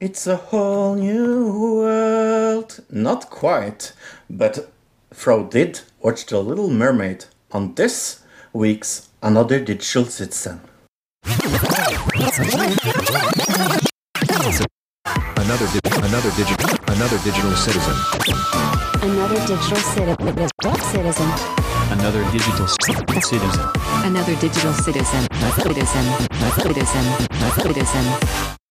It's a whole new world. Not quite, but Fro did watch The Little Mermaid on this week's Another Digital Citizen. Another di- another digital another digital citizen. Another digital citi- citizen. Another digital citizen. Another digital citizen. Citizen. Citizen. Citizen.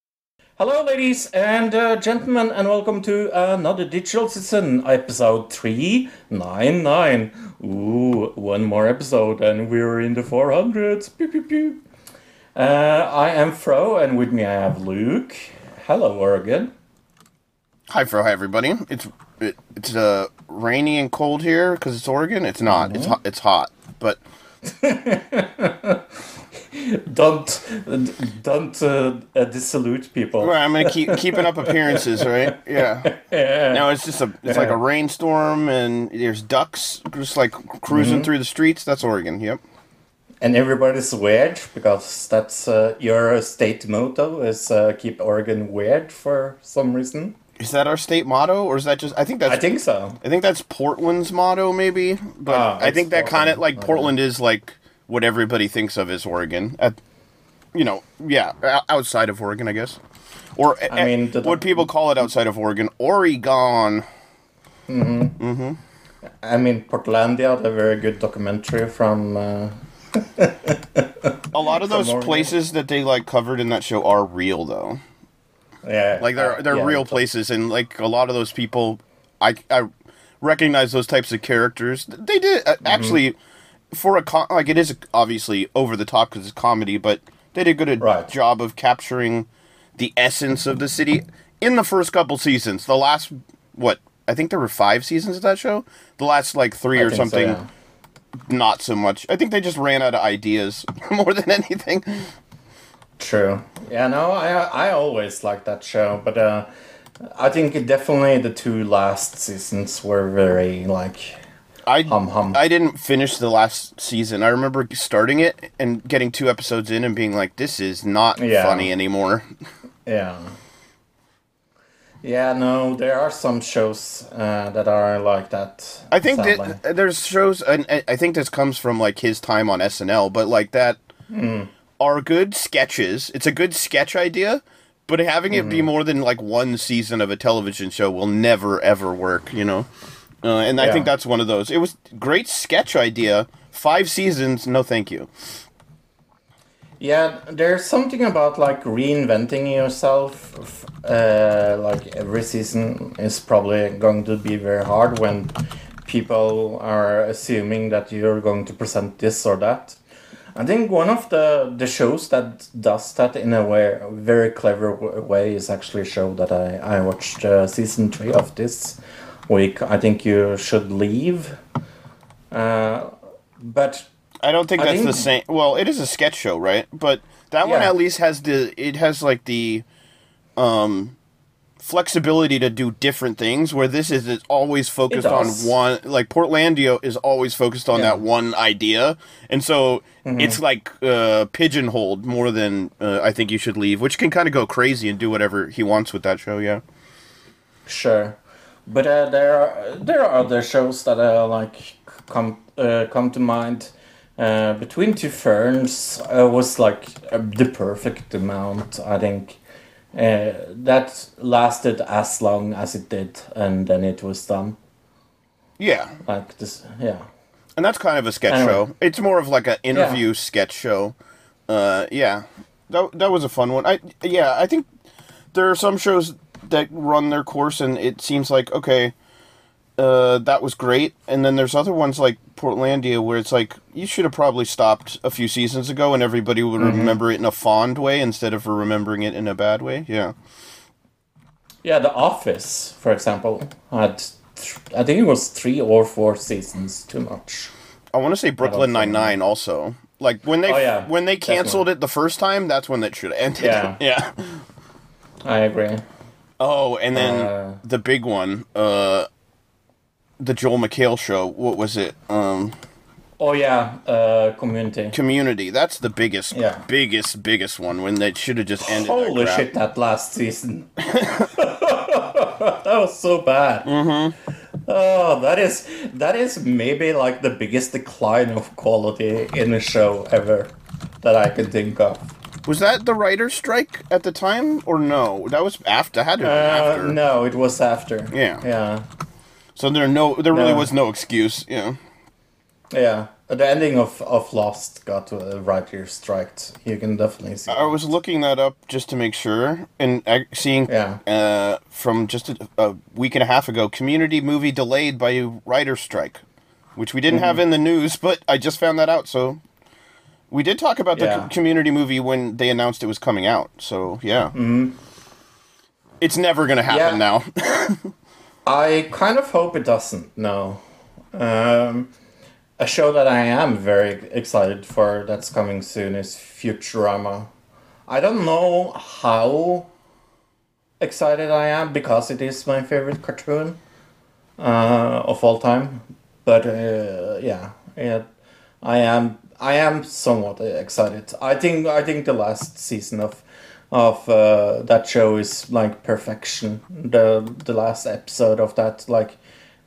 Hello, ladies and uh, gentlemen, and welcome to another Digital Citizen episode 399. Ooh, one more episode, and we're in the 400s. Pew, pew, pew. Uh, I am Fro, and with me I have Luke. Hello, Oregon. Hi, Fro. Hi, everybody. It's it, it's uh, rainy and cold here because it's Oregon. It's not. It's hot. It's hot. But Don't don't uh, uh, dissalute people. well, I'm gonna keep keeping up appearances, right? Yeah. yeah. No, it's just a it's like a rainstorm and there's ducks just like cruising through the streets. That's Oregon. Yep. And everybody's weird because that's uh, your state motto is uh, keep Oregon weird for some reason. Is that our state motto, or is that just? I think that's. I think so. I think that's Portland's motto, maybe. But Ah, I think that kind of like Okay. Portland is like what everybody thinks of as Oregon. At, you know, yeah, outside of Oregon, I guess. Or I mean, the- what people call it outside of Oregon, Oregon. hmm hmm I mean, Portlandia, the very good documentary from. Uh, A lot of those places that they like covered in that show are real, though. yeah, Like they're uh, they're yeah, real places, and like a lot of those people, I I recognize those types of characters. They did uh, Mm-hmm. actually for a con- like it is obviously over the top because it's comedy, but they did a good Right. job of capturing the essence of the city in the first couple seasons. The last what I think there were five seasons of that show. The last like three I or think so, something, yeah. not so much. I think they just ran out of ideas more than anything. True. Yeah, no, I I always liked that show, but uh, I think definitely the two last seasons were very like I Hum, hum. I didn't finish the last season. I remember starting it and getting two episodes in and being like, "This is not Yeah. funny anymore." yeah. Yeah, no, there are some shows uh, that are like that. I think that there's shows, and I think this comes from like his time on SNL, but like that Hmm. are good sketches. It's a good sketch idea, but having it Hmm. be more than like one season of a television show will never ever work. You know, uh, and I Yeah. think that's one of those. It was great sketch idea. Five seasons, no thank you. Yeah, there's something about like reinventing yourself. Uh, like every season is probably going to be very hard when people are assuming that you're going to present this or that. I think one of the the shows that does that in a way, very clever way is actually a show that I I watched uh, season three of this week. I think you should leave. Uh, but I don't think I that's the same. Well, it is a sketch show, right? But that one at least has the it has like the um flexibility to do different things where this is it's always focused on one like Portlandia is always focused on Yeah. that one idea. And so Mm-hmm. it's like uh pigeonholed more than uh, I think you should leave, which can kind of go crazy and do whatever he wants with that show, yeah. Sure, but uh, there are there are other shows that uh, like come uh, come to mind. Uh, Between Two Ferns uh, was like uh, the perfect amount, I think. Uh, that lasted as long as it did, and then it was done. Yeah. Like this, yeah. And that's kind of a sketch Anyway. show. It's more of like an interview sketch show. Uh, yeah, that that was a fun one. I yeah, I think there are some shows that run their course, and it seems like okay, uh, that was great. And then there's other ones like Portlandia where it's like you should have probably stopped a few seasons ago, and everybody would remember it in a fond way instead of remembering it in a bad way. Yeah. Yeah, The Office, for example, had th- I think it was three or four seasons too much. I want to say Brooklyn. Nine Nine also. Like when they Oh, yeah, when they canceled definitely. it the first time, that's when it should have ended. Yeah. yeah. I agree. Oh, and then Uh, the big one, uh, the Joel McHale show. What was it? Um, Oh yeah, uh, community. Community. That's the biggest, Yeah. biggest, biggest one. When they should have just ended. Holy that shit, that last season. that was so bad. Mm-hmm. Oh, that is that is maybe like the biggest decline of quality in a show ever that I can think of. Was that the writer's strike at the time, or no? That was after. Had to Uh, after. no, it was after. Yeah. Yeah. So there no, there really No. was no excuse. Yeah. Yeah. The ending of, of Lost got a writer's strike. You can definitely see. I was looking that up just to make sure, and seeing Yeah. uh, from just a, a week and a half ago, Community movie delayed by a writer's strike, which we didn't Mm-hmm. have in the news, but I just found that out. So we did talk about the Yeah. co- Community movie when they announced it was coming out. So yeah, mm-hmm. it's never gonna happen Yeah. now. I kind of hope it doesn't. No, um, a show that I am very excited for that's coming soon is Futurama. I don't know how excited I am because it is my favorite cartoon uh, of all time. But uh, yeah, yeah, I am. I am somewhat excited. I think. I think the last season of of uh, that show is like perfection. The the last episode of that like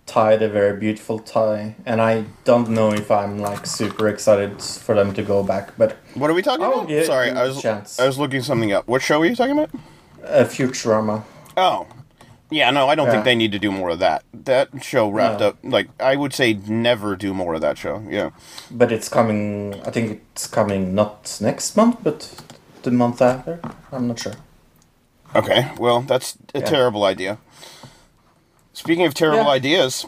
tied a very beautiful tie, and I don't know if I'm like super excited for them to go back. But what are we talking Oh, about? Sorry, I was chance. I was looking something up. What show are you talking about? uh, Futurama. Oh. Yeah, no, I don't Yeah. think they need to do more of that. That show wrapped No. up. Like, I would say never do more of that show. Yeah. But it's coming. I think it's coming not next month, but the month after. I'm not sure. Okay, well, that's a Yeah. terrible idea. Speaking of terrible Yeah. ideas,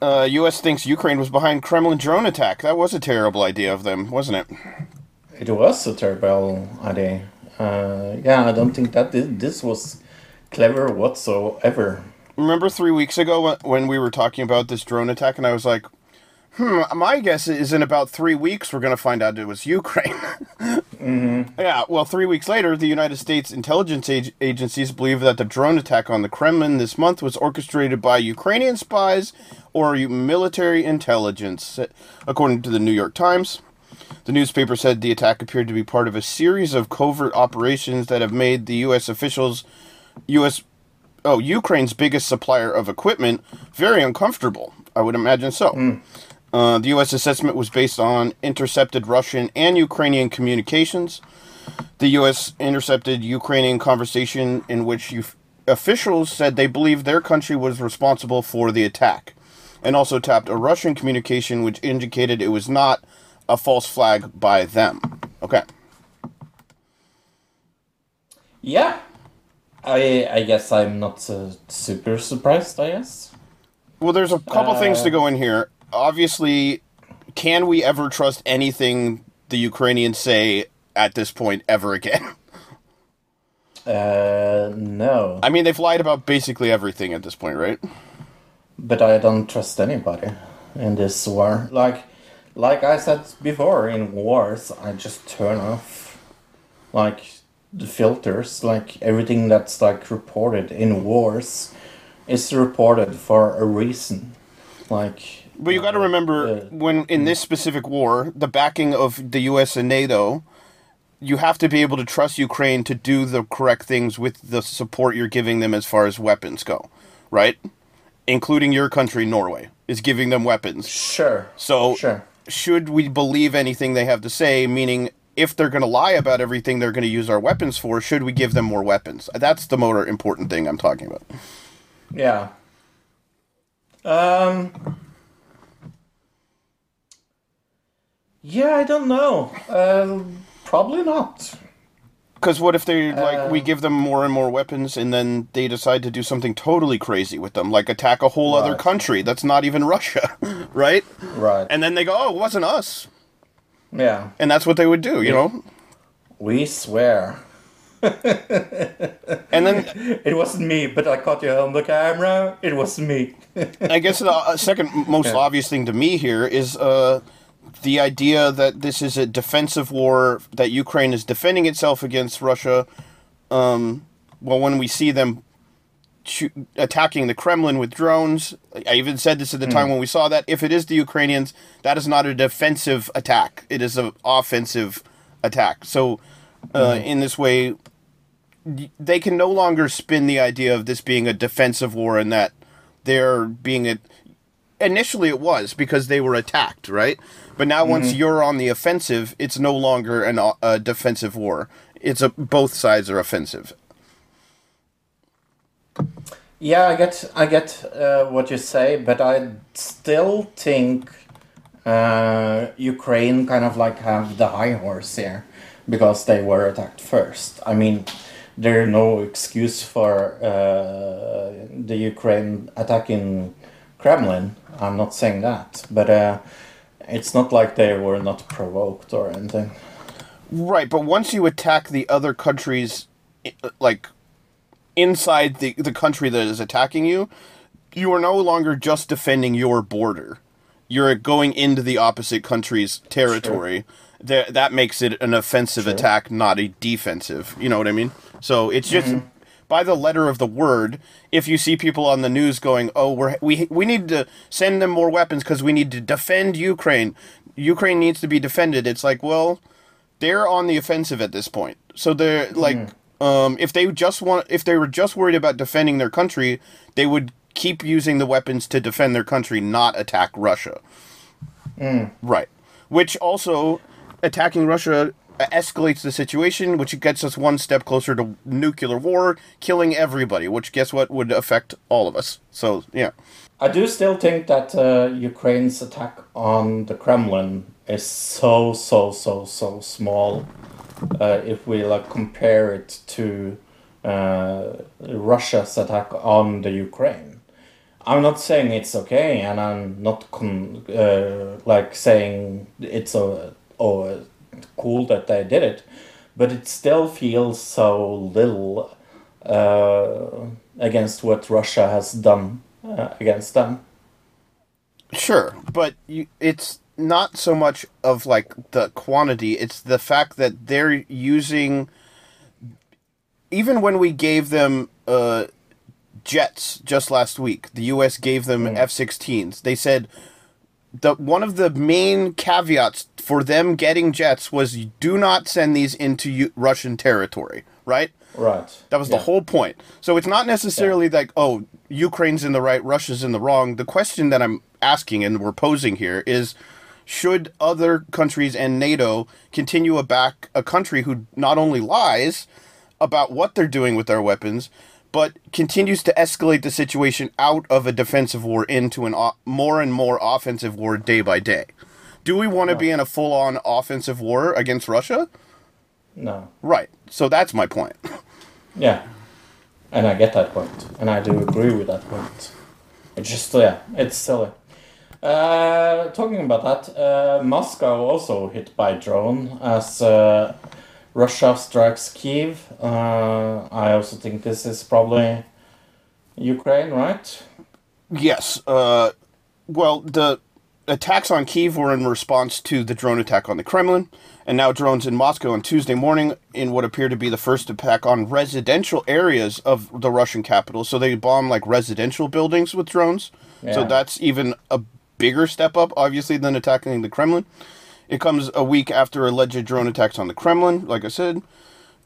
uh, U.S. thinks Ukraine was behind Kremlin drone attack. That was a terrible idea of them, wasn't it? It was a terrible idea. Uh, yeah, I don't think that this was clever whatsoever. Remember three weeks ago when- we were talking about this drone attack, and I was like, "Hmm, my guess is in about three weeks we're going to find out it was Ukraine." Yeah, well, three weeks later, the United States intelligence ag- agencies believe that the drone attack on the Kremlin this month was orchestrated by Ukrainian spies or military intelligence, according to the New York Times. The newspaper said the attack appeared to be part of a series of covert operations that have made the U.S. officials, U.S. Oh, Ukraine's biggest supplier of equipment, very uncomfortable. I would imagine so. Uh, the U.S. assessment was based on intercepted Russian and Ukrainian communications. The U.S. intercepted Ukrainian conversation in which you, officials said they believed their country was responsible for the attack, and also tapped a Russian communication which indicated it was not a false flag by them. Okay. Yeah, I I guess I'm not uh, super surprised. I guess. Well, there's a couple things to go in here. Obviously, can we ever trust anything the Ukrainians say at this point ever again? Uh, no, I mean, they've lied about basically everything at this point, right? but I don't trust anybody in this war. Like, like I said before, in wars, I just turn off, like, filters. Like everything that's like reported in wars is reported for a reason. Like, But you got to remember uh, when in this specific war, the backing of the U.S. and NATO, you have to be able to trust Ukraine to do the correct things with the support you're giving them as far as weapons go, right? Including your country, Norway, is giving them weapons. sure. So, sure. should we believe anything they have to say? Meaning, if they're going to lie about everything they're going to use our weapons for, should we give them more weapons? That's the more important thing I'm talking about. Yeah. Um. Yeah, I don't know. Uh, probably not. Because what if they like we Uh, give them more and more weapons, and then they decide to do something totally crazy with them, like attack a whole other country that's not even Russia, right? Right. And then they go, "Oh, it wasn't us," yeah. and that's what they would do, you know. We swear. And then It wasn't me, but I caught you on the camera. It was me. I guess the uh, second most obvious thing to me here is uh, the idea that this is a defensive war that Ukraine is defending itself against Russia. Um, well, when we see them attacking the Kremlin with drones, I even said this at the time hmm. when we saw that. If it is the Ukrainians, that is not a defensive attack. It is an offensive attack. So, uh, hmm. in this way, they can no longer spin the idea of this being a defensive war and that they're being a. Initially, it was because they were attacked, right? But now, once mm-hmm. you're on the offensive, it's no longer an, o- a defensive war. It's a both sides are offensive. Yeah, I get I get uh, what you say, but I still think uh, Ukraine kind of like have the high horse here because they were attacked first. I mean, there's no excuse for uh, the Ukraine attacking Kremlin. I'm not saying that, but uh, it's not like they were not provoked or anything. Right, but once you attack the other countries, like inside the the country that is attacking you, you are no longer just defending your border. You're going into the opposite country's territory. That that makes it an offensive attack, not a defensive. You know what I mean? So it's just mm-hmm. by the letter of the word. If you see people on the news going, "Oh, we're we we need to send them more weapons because we need to defend Ukraine. Ukraine needs to be defended." It's like, well, they're on the offensive at this point. So they're like, mm-hmm. Um, if they just want, if they were just worried about defending their country, they would keep using the weapons to defend their country, not attack Russia. Right. Which also attacking Russia escalates the situation, which gets us one step closer to nuclear war, killing everybody. Which guess what would affect all of us. So yeah. I do still think that uh, Ukraine's attack on the Kremlin is so so so so small. Uh, if we like compare it to uh, Russia's attack on the Ukraine, I'm not saying it's okay, and I'm not con- uh, like saying it's a oh cool that they did it, but it still feels so little uh, against what Russia has done uh, against them. Sure, but you, it's not so much of like the quantity; it's the fact that they're using. Even when we gave them uh, jets just last week, the U.S. gave them F-16s. They said that one of the main caveats for them getting jets was do not send these into U- Russian territory, right? Right. That was the whole point. So it's not necessarily like, oh, Ukraine's in the right, Russia's in the wrong. The question that I'm asking and we're posing here is should other countries and NATO continue to back a country who not only lies about what they're doing with their weapons, but continues to escalate the situation out of a defensive war into an o- more and more offensive war day by day? Do we want to be in a full on offensive war against Russia? No. Right. So that's my point. Yeah. And I get that point, and I do agree with that point. It's just yeah, it's silly. Uh, talking about that, uh, Moscow also hit by drone as uh, Russia strikes Kiev. Uh, I also think this is probably Ukraine, right? Yes. Uh, well, the attacks on Kiev were in response to the drone attack on the Kremlin, and now drones in Moscow on Tuesday morning in what appeared to be the first attack on residential areas of the Russian capital. So they bomb like residential buildings with drones. So that's even a bigger step up, obviously, than attacking the Kremlin. It comes a week after alleged drone attacks on the Kremlin, like I said.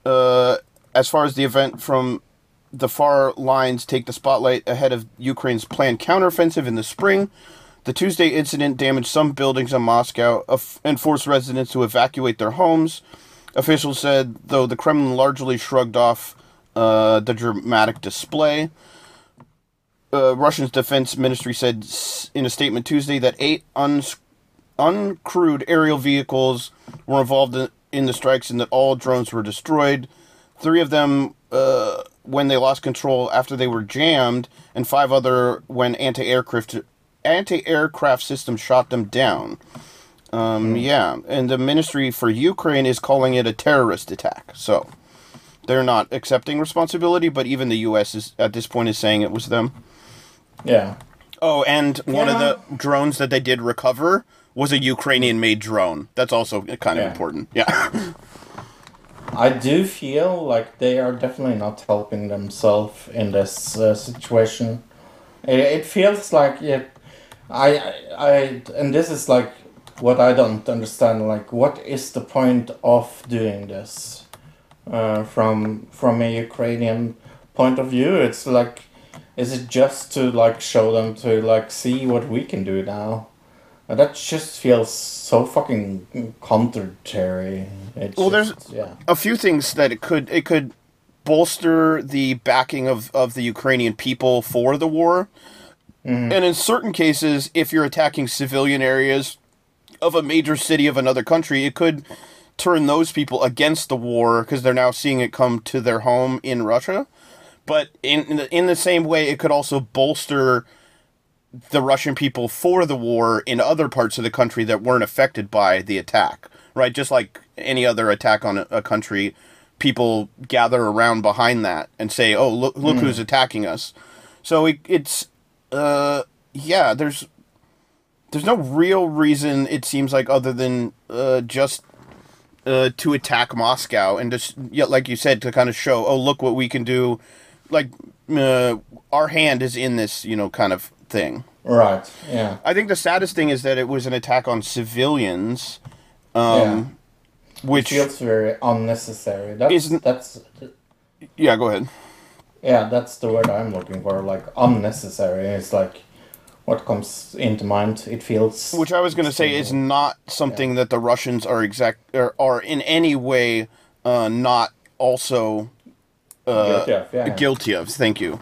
Uh, as far as the event from the far lines take the spotlight ahead of Ukraine's planned counteroffensive in the spring. The Tuesday incident damaged some buildings in Moscow and forced residents to evacuate their homes. Officials said, though the Kremlin largely shrugged off uh, the dramatic display. Uh, Russia's defense ministry said in a statement Tuesday that eight uns- uncrewed aerial vehicles were involved in, in the strikes and that all drones were destroyed. Three of them uh, when they lost control after they were jammed, and five other when anti-aircraft anti-aircraft systems shot them down. Um, Yeah, and the Ministry for Ukraine is calling it a terrorist attack. So they're not accepting responsibility, but even the U.S. is at this point is saying it was them. Yeah. Oh, and one of the drones that they did recover was a Ukrainian-made drone. That's also kind of Yeah. important. Yeah. I do feel like they are definitely not helping themselves in this uh, situation. It, it feels like yeah, I, I I and this is like what I don't understand. Like, what is the point of doing this? Uh, from from a Ukrainian point of view, it's like, is it just to like show them to like see what we can do now? And that just feels so fucking contradictory. It's Well, there's- yeah. a few things that it could it could bolster the backing of, of the Ukrainian people for the war. Mm-hmm. And in certain cases, if you're attacking civilian areas of a major city of another country, it could turn those people against the war because they're now seeing it come to their home in Russia. But in in the, in the same way, it could also bolster the Russian people for the war in other parts of the country that weren't affected by the attack, right? Just like any other attack on a, a country, people gather around behind that and say, "Oh, look, look who's attacking us." So it, it's, uh, yeah, there's, there's no real reason it seems like other than uh, just uh, to attack Moscow and just, yeah, like you said, to kind of show, "Oh, look what we can do," like uh, our hand is in this, you know, kind of thing. Right. Yeah. I think the saddest thing is that it was an attack on civilians, um, which feels very unnecessary. That's Isn't- that's yeah, go ahead. yeah, that's the word I'm looking for. Like unnecessary. It's like what comes into mind. It feels Which I was going to say is not something that the Russians are exact or are in any way uh, not also uh, guilty of. Yeah. Mm-hmm. guilty of. Thank you.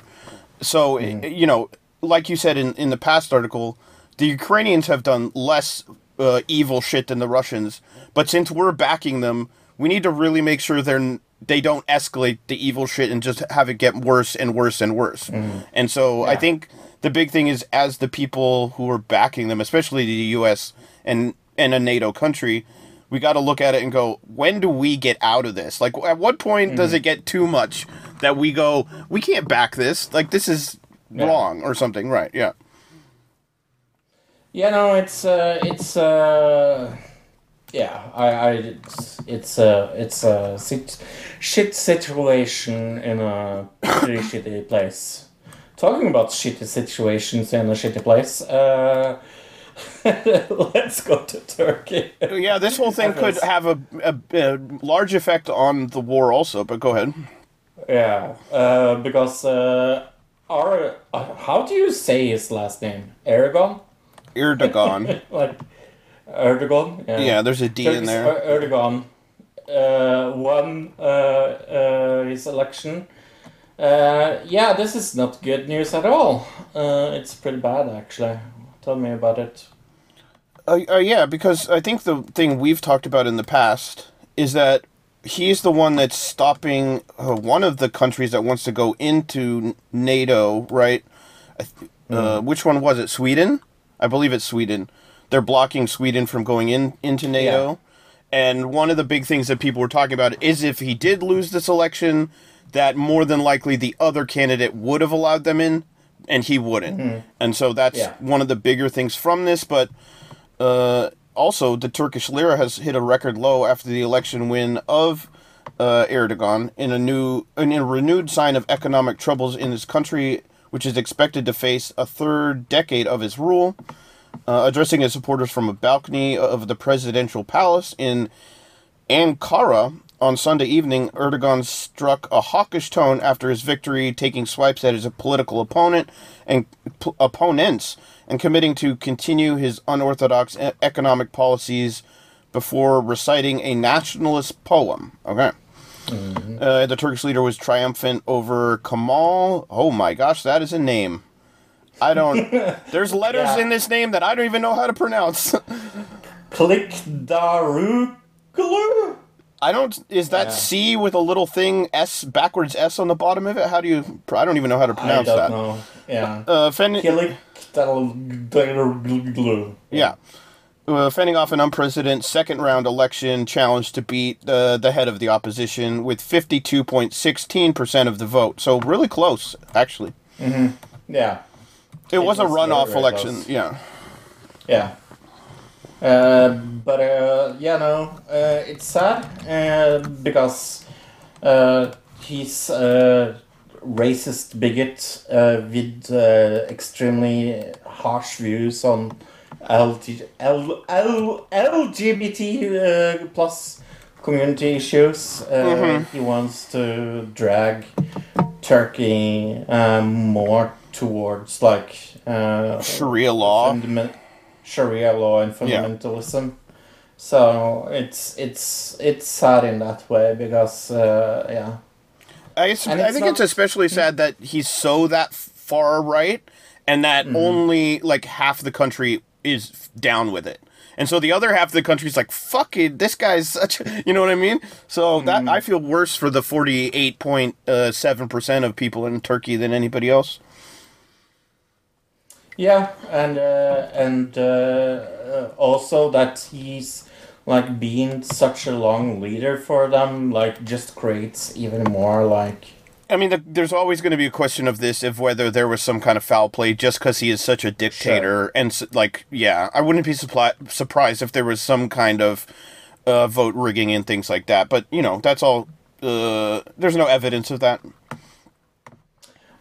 So you know, like you said in in the past article, the Ukrainians have done less uh, evil shit than the Russians, but since we're backing them, we need to really make sure they're they don't escalate the evil shit and just have it get worse and worse and worse. And so I think the big thing is as the people who are backing them, especially the U.S. and and a NATO country. We got to look at it and go, when do we get out of this? Like, at what point does it get too much that we go, we can't back this? Like, this is Yeah. wrong or something, right? Yeah. Yeah, no, it's uh, it's uh, yeah, I, I, it's it's a it's a sit, shit situation in a pretty shitty place. Talking about shitty situations in a shitty place, uh, let's go to Turkey. Yeah, this whole thing could have a, a, a large effect on the war also, but go ahead. yeah, uh, because uh, our uh, how do you say his last name? Aragon, Erdogan. like Erdogan. yeah, there's a D in there. Er- Erdogan uh, won uh, uh, his election. Uh, yeah, this is not good news at all. Uh, it's pretty bad, actually. Tell me about it. Uh, uh, yeah, because I think the thing we've talked about in the past is that he's the one that's stopping uh, one of the countries that wants to go into NATO, right? Uh, which one was it? Sweden? I believe it's Sweden. They're blocking Sweden from going in into NATO. And one of the big things that people were talking about is if he did lose this election, that more than likely the other candidate would have allowed them in, and he wouldn't. And so that's Yeah. one of the bigger things from this. But uh, also, the Turkish lira has hit a record low after the election win of uh, Erdogan in a new, in a renewed sign of economic troubles in this country, which is expected to face a third decade of his rule. Uh, addressing his supporters from a balcony of the presidential palace in Ankara on Sunday evening, Erdogan struck a hawkish tone after his victory, taking swipes at his political opponent and p- opponents, and committing to continue his unorthodox economic policies before reciting a nationalist poem. Okay. Uh, the Turkish leader was triumphant over Kemal. Oh my gosh, that is a name. I don't. There's letters Yeah. in this name that I don't even know how to pronounce. Click Daruklu? I don't. Is that Yeah. C with a little thing S backwards S on the bottom of it? How do you? I don't even know how to pronounce I don't that. know. Yeah. Uh, Daruklu. Yeah, uh, fending off an unprecedented second round election challenge to beat uh, the head of the opposition with fifty two point sixteen percent of the vote. So really close, actually. Yeah. It, was, a was very, runoff very election. close. Yeah. Yeah. Uh, but uh, yeah, no, uh, it's sad uh, because uh, he's uh, racist bigot uh, with uh, extremely harsh views on LG, L, L, LGBT uh, plus community issues. Uh, He wants to drag Turkey um, more towards like uh, Sharia law. fundament- Sharia law and fundamentalism. So it's it's it's sad in that way because uh, yeah. I, I think not- it's especially sad that he's so that far right, and that Mm-hmm. only like half the country is down with it, and so the other half of the country is like, "Fuck it, this guy's such," a-" you know what I mean? So that Mm-hmm. I feel worse for the forty-eight point seven percent of people in Turkey than anybody else. Yeah, and uh, and uh, uh, also that he's like being such a long leader for them, like just creates even more like I mean, the, there's always going to be a question of this of whether there was some kind of foul play just because he is such a dictator. And, like, yeah, I wouldn't be suppli- surprised if there was some kind of uh, vote rigging and things like that. But, you know, that's all. Uh, there's no evidence of that.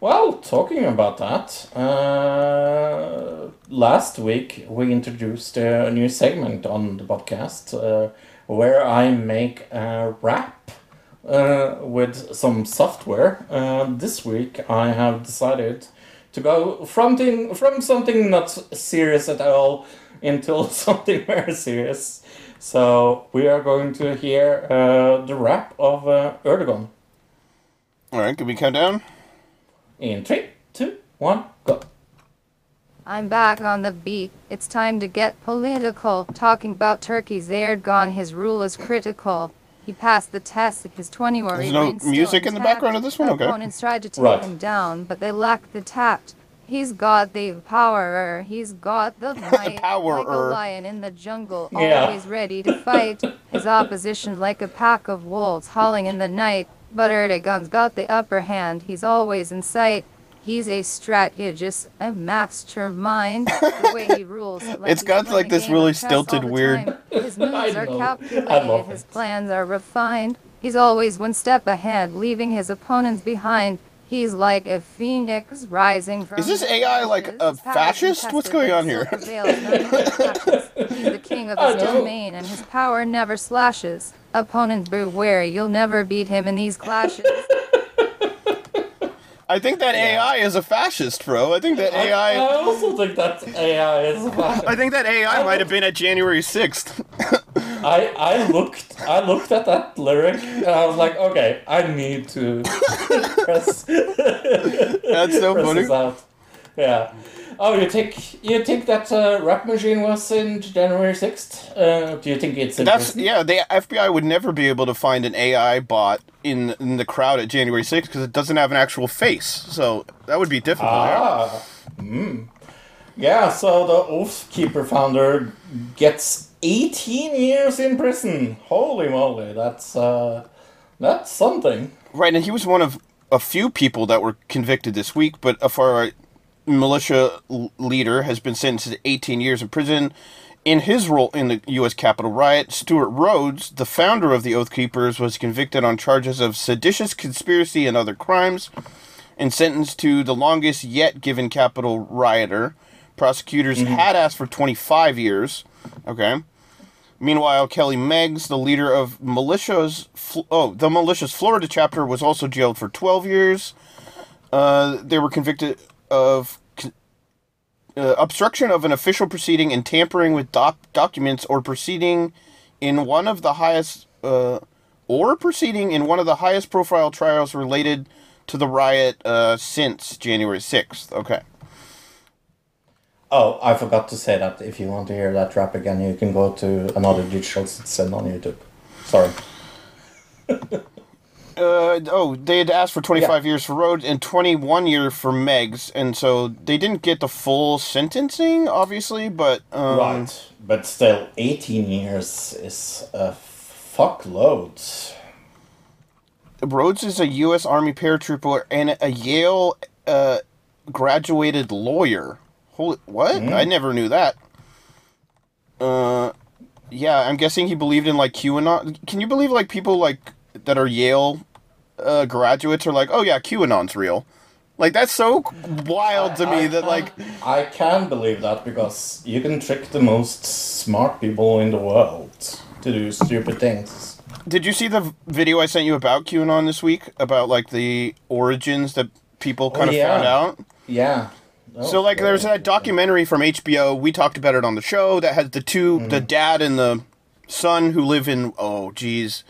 Well, talking about that, uh, last week we introduced a new segment on the podcast uh, where I make a rap uh, with some software. Uh, this week I have decided to go from, thing, from something not serious at all into something very serious. So we are going to hear uh, the rap of uh, Erdogan. All right, can we count down? In three, two, one, go. I'm back on the beat. It's time to get political. Talking about Turkey's Erdogan, his rule is critical. He passed the test at his 20 war There's no music in the background of this one? Okay. Opponents tried to take Right. him down, but they lacked the tact. He's got the power. He's got the might. Like a lion in the jungle, Yeah. always ready to fight. His opposition like a pack of wolves howling in the night. But Erdogan's got the upper hand. He's always in sight. He's a strategist, a mastermind. The way he rules, it lets It's you got, like, this really stilted weird- time. His moves are calculated. His plans are refined. He's always one step ahead, leaving his opponents behind. He's like a phoenix rising from. Is this the AI like a fascist? What's going on here? silk avails none of his tactics. He's the king of I his know. domain, and his power never slashes. Opponents beware, you'll never beat him in these clashes. I think that AI is a fascist, bro. I think that I, AI. I, also think that AI is fine. I think that AI might have been at January 6th. I I looked I looked at that lyric and I was like, okay, I need to press, That's so press funny. Yeah. Oh, you think you think that uh, rap machine was in January sixth? Uh, do you think it's That's yeah. The FBI would never be able to find an AI bot in in the crowd at January 6th because it doesn't have an actual face. So that would be difficult. Ah. Mm. Yeah. So the Oath Keeper founder gets eighteen years in prison. Holy moly! That's uh, that's something. Right, and he was one of a few people that were convicted this week, but right militia leader has been sentenced to 18 years in prison. In his role in the U.S. Capitol riot, Stewart Rhodes, the founder of the Oath Keepers, was convicted on charges of seditious conspiracy and other crimes and sentenced to the longest yet given Capitol rioter. Prosecutors had asked for 25 years. Okay. Meanwhile, Kelly Meggs, the leader of militias, oh, the militia's Florida chapter, was also jailed for 12 years. Uh, they were convicted of uh, obstruction of an official proceeding and tampering with doc- documents or proceeding in one of the highest, uh, or proceeding in one of the highest profile trials related to the riot uh, since January 6th. Okay. Oh, I forgot to say that if you want to hear that rap again, you can go to another digital citizen on YouTube. Sorry. Uh, oh, they had asked for 25 years for Rhodes and 21 year for Meggs, and so they didn't get the full sentencing, obviously, but um, right. But still, 18 years is a fuckload. Rhodes is a U.S. Army paratrooper and a Yale uh, graduated lawyer. Holy, what? I never knew that. Uh, yeah, I'm guessing he believed in like QAnon. Can you believe like people like that are Yale uh, graduates are like, "Oh yeah, QAnon's real." Like that's so wild to me I that like I can believe that because you can trick the most smart people in the world to do stupid things. Did you see the video I sent you about QAnon this week about like the origins that people kind of Oh, yeah. found out? Yeah. So like there's that documentary from HBO. We talked about it on the show that has the 2 Mm-hmm. the dad and the son who live in oh geez,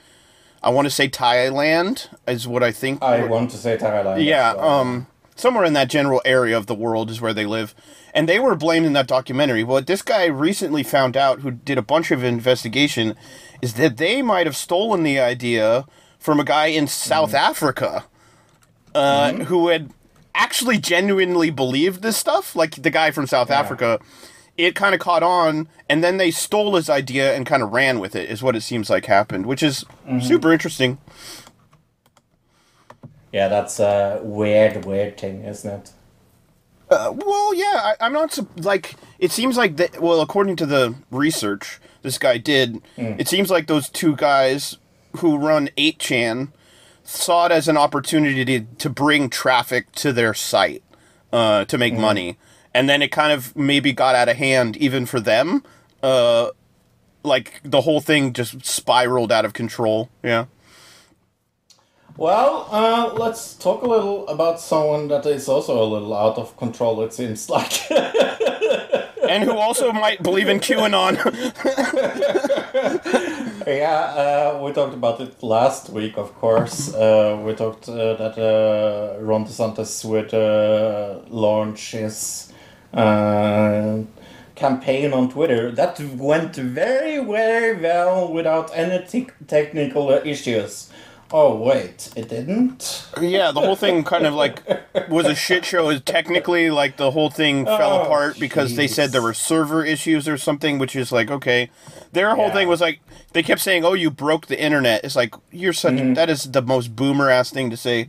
I want to say Thailand is what I think. I want to say Thailand. yeah, well. um, somewhere in that general area of the world is where they live, and they were blamed in that documentary. What this guy recently found out, who did a bunch of investigation, is that they might have stolen the idea from a guy in South Africa, uh, who had actually genuinely believed this stuff, like the guy from South Africa. It kind of caught on, and then they stole his idea and kind of ran with it. Is what it seems like happened, which is super interesting. Yeah, that's a weird, weird thing, isn't it? Uh, well, yeah, I, I'm not like. It seems like that. Well, according to the research this guy did, it seems like those two guys who run 8chan saw it as an opportunity to, to bring traffic to their site uh, to make money, and then it kind of maybe got out of hand even for them. Uh, like the whole thing just spiraled out of control. Yeah. Well, uh, let's talk a little about someone that is also a little out of control, it seems like. and who also might believe in QAnon. yeah, uh, we talked about it last week, of course. Uh, we talked uh, that uh, Ron DeSantis would uh, launch his uh, campaign on Twitter. That went very, very well without any te- technical issues. Oh, wait, it didn't? Yeah, the whole thing kind of like was a shit show. Is Technically, like the whole thing fell Oh, apart because they said there were server issues or something, which is like okay. Their whole Yeah. thing was like they kept saying, "Oh, you broke the internet." It's like you're such Mm-hmm. that is the most boomer ass thing to say.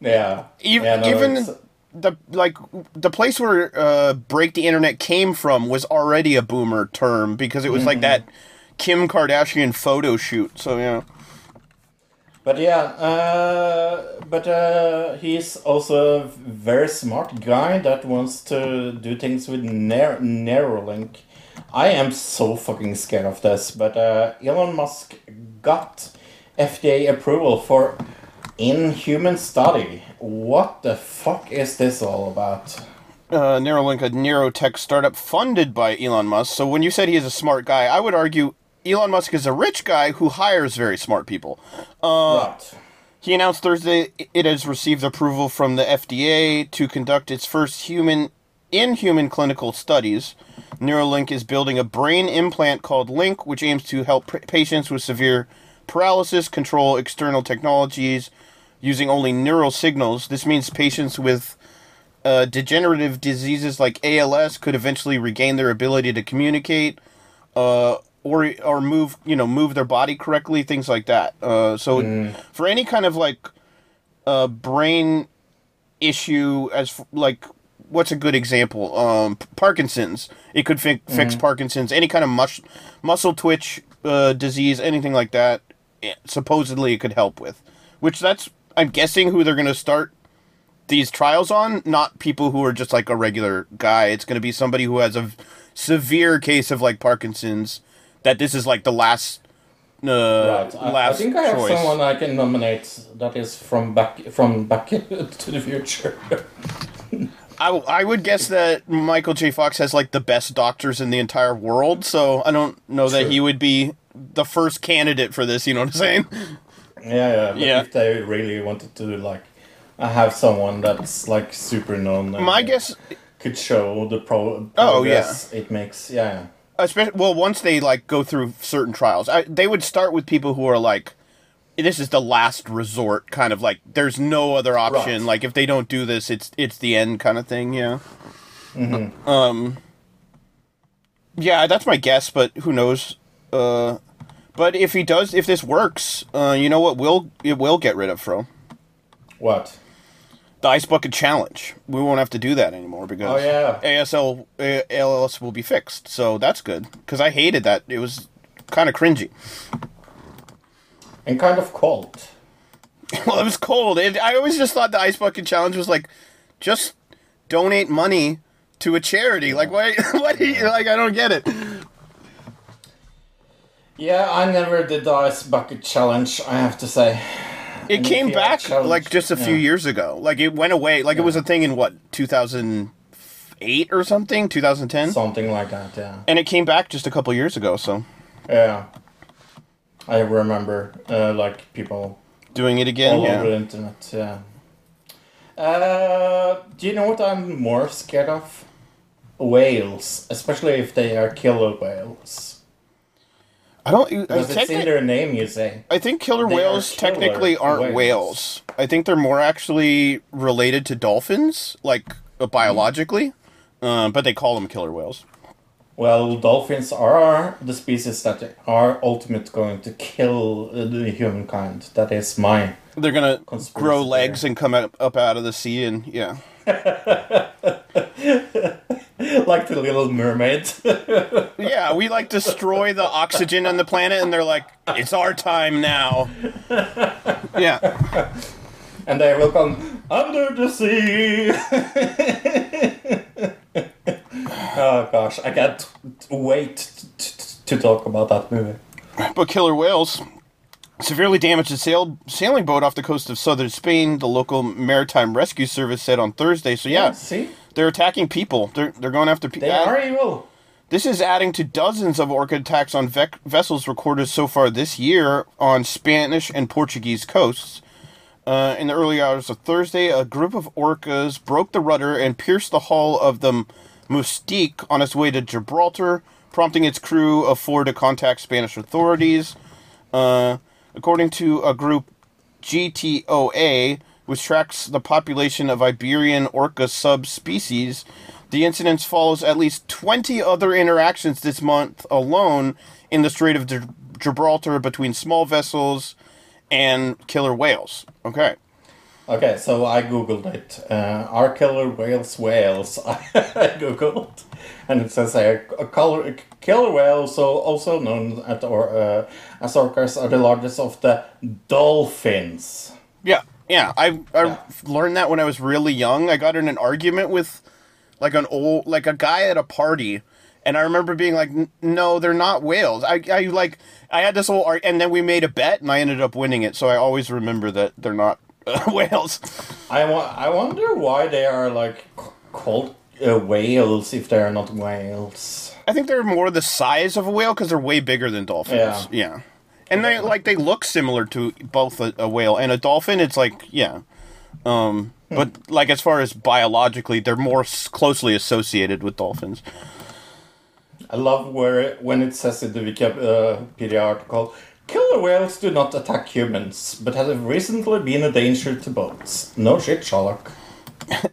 Yeah. Even Yeah, no, even the like the place where uh, break the internet came from was already a boomer term because it was like Mm-hmm. that Kim Kardashian photo shoot. So yeah. But yeah, uh, but uh, he's also a very smart guy that wants to do things with Ner- Neuralink. I am so fucking scared of this, but uh, Elon Musk got FDA approval for in-human study. What the fuck is this all about? uh, Neuralink, a neurotech startup funded by Elon Musk. So when you said he is a smart guy, I would argue Elon Musk is a rich guy who hires very smart people. right. He announced Thursday it has received approval from the FDA to conduct its first human in human clinical studies. Neuralink is building a brain implant called Link, which aims to help patients with severe paralysis control external technologies using only neural signals. This means patients with uh, degenerative diseases like ALS could eventually regain their ability to communicate, uh, or or move you know move their body correctly, things like that. Uh, so for any kind of like uh, brain issue, as f- like what's a good example? Um, Parkinson's. It could fi- fix Parkinson's. Any kind of mus- muscle twitch uh, disease, anything like that. eh, Supposedly, it could help with. Which that's I'm guessing who they're going to start these trials on, not people who are just like a regular guy. It's going to be somebody who has a severe case of like Parkinson's. That this is like the last, uh, Right. I, I think I have choice. someone I can nominate that is from back from back to the future. I, I would guess that Michael J. Fox has like the best doctors in the entire world, so I don't know that he would be the first candidate for this. You know what I'm saying? Yeah, yeah. Yeah. if they really wanted to like have someone that's like super known, My guess, could show the pro. Oh, yeah. it makes. Yeah, especially well, once they like go through certain trials, I, they would start with people who are like, this is the last resort, kind of like there's no other option. Right. Like if they don't do this, it's it's the end, kind of thing. Yeah. Mm-hmm. Um. Yeah, that's my guess, but who knows? Uh, but if he does, if this works, uh, you know what? Will it will get rid of Fro what? the ice bucket challenge. We won't have to do that anymore because Oh, yeah. ASL ALS will be fixed. So that's good because I hated that. It was kind of cringy. And kind of cold. Well, it was cold. It, I always just thought the ice bucket challenge was like, just donate money to a charity. Like, why? What? Like, I don't get it. Yeah, I never did the ice bucket challenge. I have to say. It And came if you had back challenge- like just a few yeah. years ago. Like it went away. Like it was a thing in what 2008 or something, 2010, Something like that. Yeah. and it came back just a couple years ago. So Yeah. I remember, uh, like people doing it again. all over the internet. Yeah. Uh, do you know what I'm more scared of? Whales, especially if they are killer whales. I don't. I, Because it's in their name, you say. I think killer They are whales killer technically aren't whales. whales. I think they're more actually related to dolphins, like uh, biologically. Uh, but they call them killer whales. Well, dolphins are the species that are ultimate going to kill the humankind. That is my They're gonna grow legs and come up, up out of the sea, and yeah. like the Little Mermaid. Yeah, we like destroy the oxygen on the planet, and they're like, "It's our time now." Yeah, and they will come under the sea. oh gosh, I can't wait to talk about that movie. but killer whales severely damaged a sail- sailing boat off the coast of southern Spain. The local maritime rescue service said on Thursday. So yeah, see, they're attacking people. They're they're going after people. they are evil. This is adding to dozens of orca attacks on vec- vessels recorded so far this year on Spanish and Portuguese coasts. Uh, in the early hours of Thursday, a group of orcas broke the rudder and pierced the hull of the Mustique on its way to Gibraltar, prompting its crew of four to contact Spanish authorities. Uh, according to a group GTOA, which tracks the population of Iberian orca subspecies, the incidents follows at least 20 other interactions this month alone in the Strait of Gibraltar between small vessels and killer whales. Okay. Okay, so I googled it. Uh, are killer whales whales? I googled, and it says here a color, killer whales, so also known as, or, uh, as orcas, are the largest of the dolphins. Yeah, yeah. I I Yeah. learned that when I was really young. I got in an argument with like an old like a guy at a party, and I remember being like, "N- "No, they're not whales." I I like I had this whole art, and then we made a bet, and I ended up winning it. So I always remember that they're not uh, whales. I, wa- I wonder why they are like called uh, whales if they are not whales. I think they're more the size of a whale because they're way bigger than dolphins. Yeah. yeah. And they like they look similar to both a, a whale and a dolphin. It's like yeah, um, but like as far as biologically, they're more s- closely associated with dolphins. I love where it, when it says in the Wikipedia article, killer whales do not attack humans, but have recently been a danger to boats. No shit, Sherlock.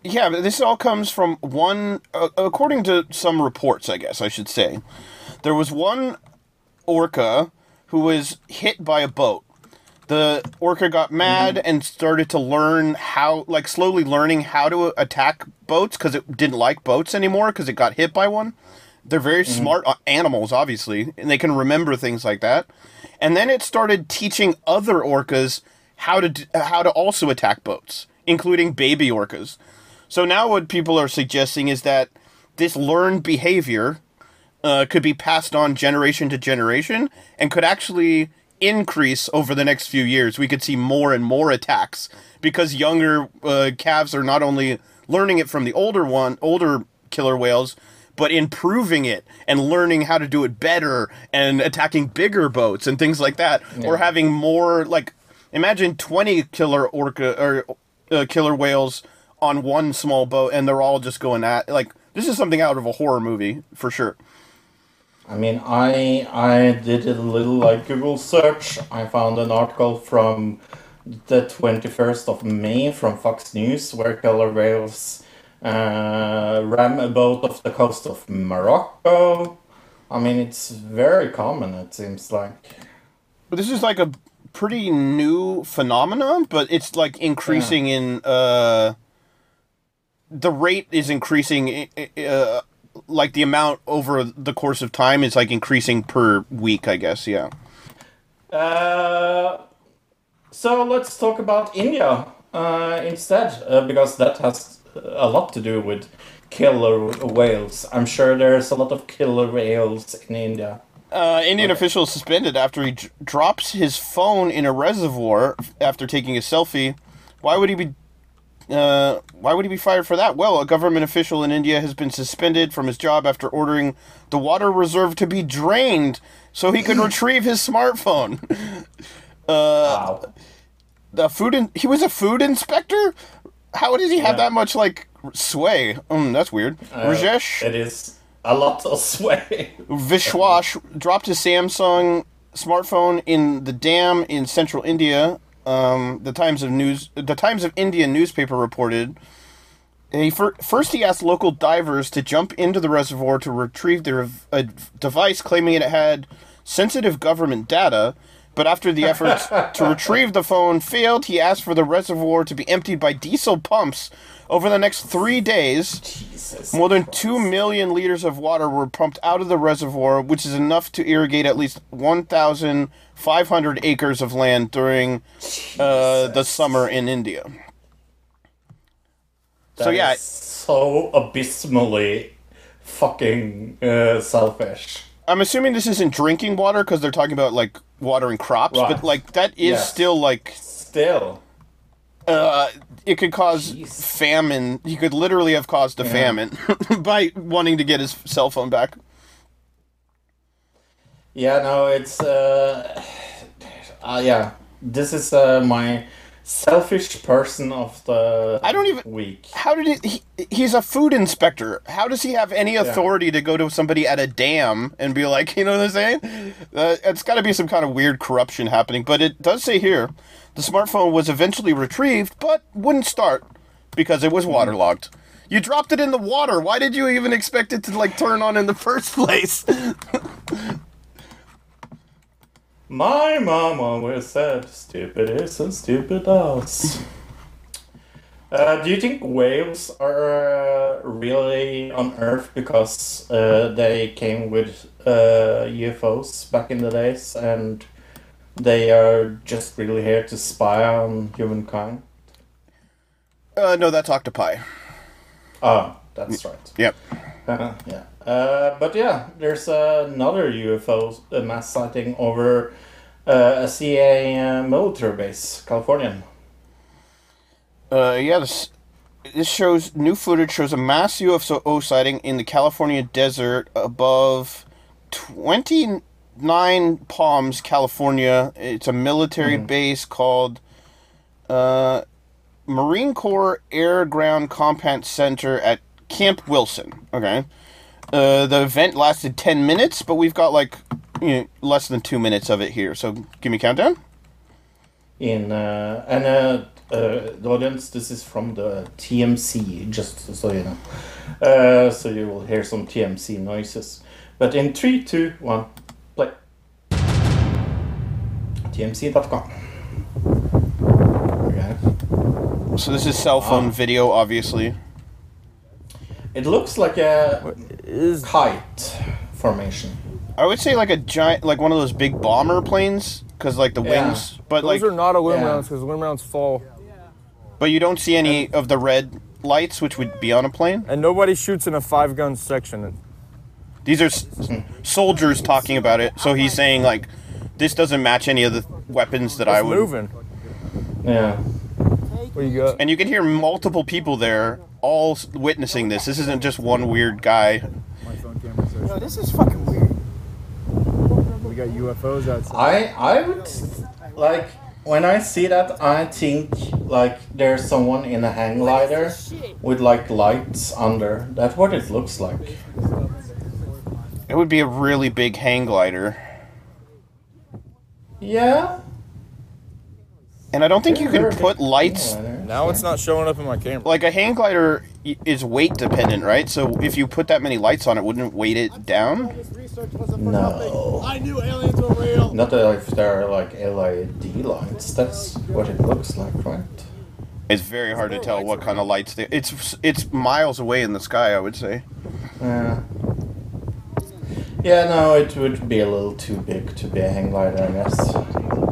Yeah, but this all comes from one, uh, according to some reports, I guess I should say. There was one orca who was hit by a boat. The orca got mad and started to learn how, like, slowly learning how to attack boats because it didn't like boats anymore because it got hit by one. They're very smart uh, animals, obviously, and they can remember things like that. And then it started teaching other orcas how to how to also attack boats, including baby orcas. So now what people are suggesting is that this learned behavior uh, could be passed on generation to generation and could actually increase over the next few years. We could see more and more attacks because younger uh, calves are not only learning it from the older one, older killer whales, but improving it and learning how to do it better and attacking bigger boats and things like that, or having more like imagine twenty killer orca or uh, killer whales on one small boat and they're all just going at like this is something out of a horror movie for sure. I mean, I I did a little like Google search. I found an article from the 21st of May from Fox News where killer whales uh, ram a boat off the coast of Morocco. I mean, it's very common, it seems like. But this is like a pretty new phenomenon, but it's like increasing in uh the rate is increasing uh, like the amount over the course of time is like increasing per week, I guess, yeah. Uh, So let's talk about India uh, instead, uh, because that has a lot to do with killer whales. I'm sure there's a lot of killer whales in India. Uh, Indian official is suspended after he d- drops his phone in a reservoir after taking a selfie. Why would he be? Uh, why would he be fired for that? Well, a government official in India has been suspended from his job after ordering the water reserve to be drained so he could retrieve his smartphone. Wow. The food in- he was a food inspector. How did he have Yeah. that much like sway? Mm, that's weird. Rajesh It is a lot of sway. Vishwash dropped his Samsung smartphone in the dam in central India. Um, the Times of News, the Times of India newspaper reported. He fir- first he asked local divers to jump into the reservoir to retrieve their a device claiming it had sensitive government data. But after the efforts to retrieve the phone failed, he asked for the reservoir to be emptied by diesel pumps over the next three days. Jesus. More than 2 million liters of water were pumped out of the reservoir, which is enough to irrigate at least 1,500 acres of land during uh, the summer in India. so, yeah, so abysmally fucking uh, selfish. I'm assuming this isn't drinking water because they're talking about like watering crops, Right. but like that is still like Still, uh, it could cause Jeez. famine. He could literally have caused a famine by wanting to get his cell phone back. yeah, no, it's uh, uh yeah. This is uh, my selfish person of the I don't even- week. How did he, he? He's a food inspector. How does he have any authority to go to somebody at a dam and be like, you know what I'm saying? Uh, it's got to be some kind of weird corruption happening. But it does say here, the smartphone was eventually retrieved, but wouldn't start because it was waterlogged. You dropped it in the water. Why did you even expect it to like turn on in the first place? My mom always said, "Stupid is and stupid does." Uh, do you think whales are uh, really on Earth because uh, they came with uh, UFOs back in the days, and they are just really here to spy on humankind? uh, no, that's octopi. Ah, that's right. Yep. Uh, yeah. Uh, but yeah, there's another UFO mass sighting over uh, a CA military base, Californian. Uh, yeah, this, this shows new footage shows a mass UFO sighting in the California desert above 29 Palms, California. It's a military base called uh, Marine Corps Air Ground Combat Center at Camp Wilson. Okay. Uh, the event lasted 10 minutes, but we've got like you know, less than two minutes of it here. So give me a countdown. In uh, and uh, uh, the audience, this is from the TMZ, just so you know. Uh, so you will hear some TMZ noises. But in three, two, one, play. TMZ.com. Okay. So this is cell phone video, obviously. It looks like a Is kite formation. I would say like a giant, like one of those big bomber planes, because like the Yeah. wings. But those like, those are not aluminum yeah. rounds because aluminum rounds fall, but you don't see any of the red lights, which would be on a plane. and nobody shoots in a five gun section. These are s- soldiers talking about it. So he's saying like, this doesn't match any of the weapons that I It's would. moving. Yeah. What you got? And you can hear multiple people there, all witnessing this. This isn't just one weird guy. No, this is fucking weird. We got UFOs outside. I I would like when I see that I think like there's someone in a hang glider with like lights under. That's what it looks like. It would be a really big hang glider. Yeah. And I don't think you can put lights. Now it's not showing up in my camera. Like a hang glider is weight dependent, right? So if you put that many lights on it, wouldn't it weight it down? This research wasn't No. I knew aliens were real. Not that if there are like LED lights. That's what it looks like, right? It's very hard to tell what kind of lights they. It's it's miles away in the sky, I would say. Yeah. Yeah, no, it would be a little too big to be a hang glider, I guess.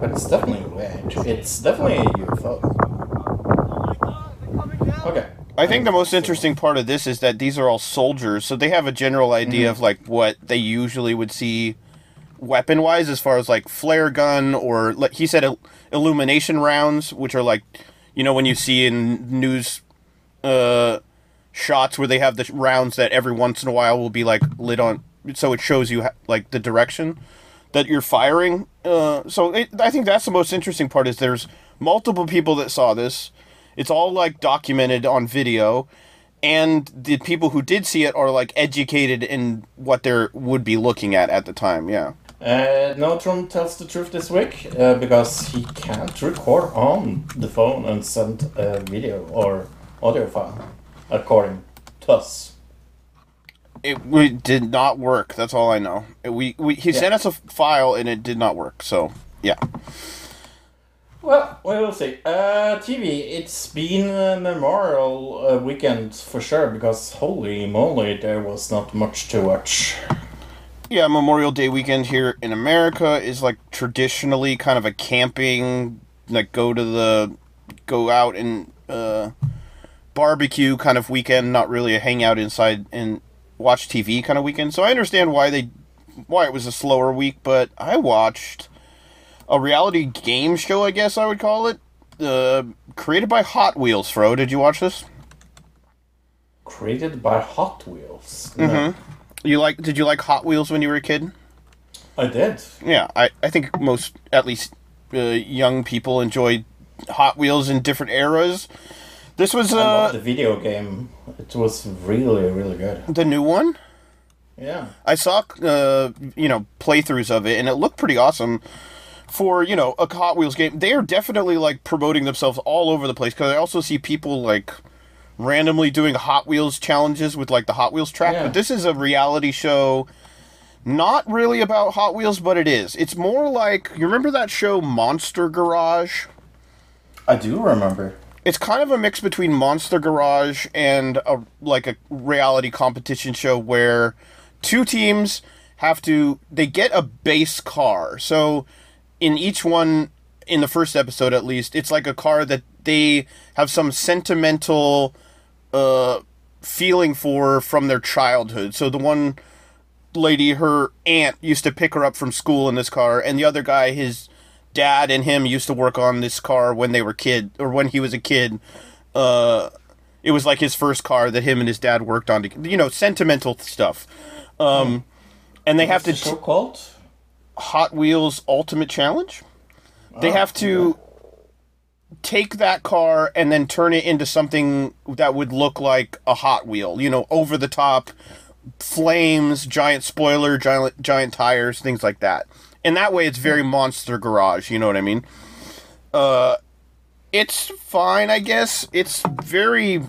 But it's definitely weird. It's definitely a UFO. Okay. I think the most interesting part of this is that these are all soldiers, so they have a general idea of like what they usually would see weapon wise, as far as like flare gun or like he said, il- illumination rounds, which are like you know when you see in news uh, shots where they have the rounds that every once in a while will be like lit on, so it shows you ha- like the direction that you're firing. Uh, so it, I think that's the most interesting part is there's multiple people that saw this. It's all like documented on video, and the people who did see it are like educated in what they would be looking at at the time. Yeah. Uh, Trond tells the truth this week uh, because he can't record on the phone and send a video or audio file, according to us. It we did not work. That's all I know. We, we he Yeah. sent us a file and it did not work. So yeah. Well, we will see. Uh, TV, it's been a Memorial uh, weekend for sure because holy moly, there was not much to watch. Yeah, Memorial Day weekend here in America is like traditionally kind of a camping, like go to the, go out and uh, barbecue kind of weekend, not really a hangout inside and watch TV kind of weekend. So I understand why they, why it was a slower week, but I watched a reality game show, I guess I would call it, uh, created by Hot Wheels. Fro, did you watch this? Created by Hot Wheels. Mm-hmm. You like? Did you like Hot Wheels when you were a kid? I did. Yeah, I, I think most, at least uh, young people, enjoy Hot Wheels in different eras. This was I love the uh, video game. It was really, really good. the new one. Yeah. I saw, uh, you know, playthroughs of it, and it looked pretty awesome. For you know a Hot Wheels game, they are definitely like promoting themselves all over the place. Because I also see people like randomly doing Hot Wheels challenges with like the Hot Wheels track. Yeah. But this is a reality show, not really about Hot Wheels, but it is. It's more like you remember that show Monster Garage. I do remember. It's kind of a mix between Monster Garage and a like a reality competition show where two teams have to they get a base car. So in each one in the first episode at least, it's like a car that they have some sentimental uh feeling for from their childhood. So the one lady, her aunt used to pick her up from school in this car, and the other guy, his dad and him used to work on this car when they were kid or when he was a kid. Uh, it was like his first car that him and his dad worked on. To, you know, sentimental stuff. Um, and they have to the show called? Hot Wheels Ultimate Challenge. They have to take that car and then turn it into something that would look like a Hot Wheel. You know, over the top flames, giant spoiler, giant giant tires, things like that. And that way, it's very Monster Garage. You know what I mean? Uh, it's fine, I guess. It's very.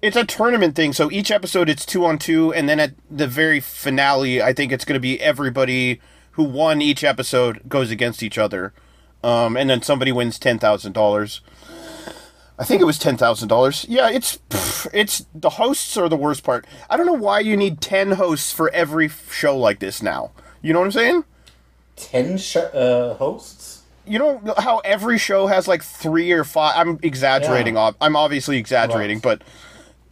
It's a tournament thing, so each episode it's two on two, and then at the very finale, I think it's going to be everybody who won each episode goes against each other, um, and then somebody wins ten thousand dollars. I think it was ten thousand dollars. Yeah, it's pff, it's the hosts are the worst part. I don't know why you need ten hosts for every show like this now. You know what I'm saying? Ten sh- uh, hosts? You know how every show has like three or five. I'm exaggerating. Yeah. ob I'm obviously exaggerating, Right. but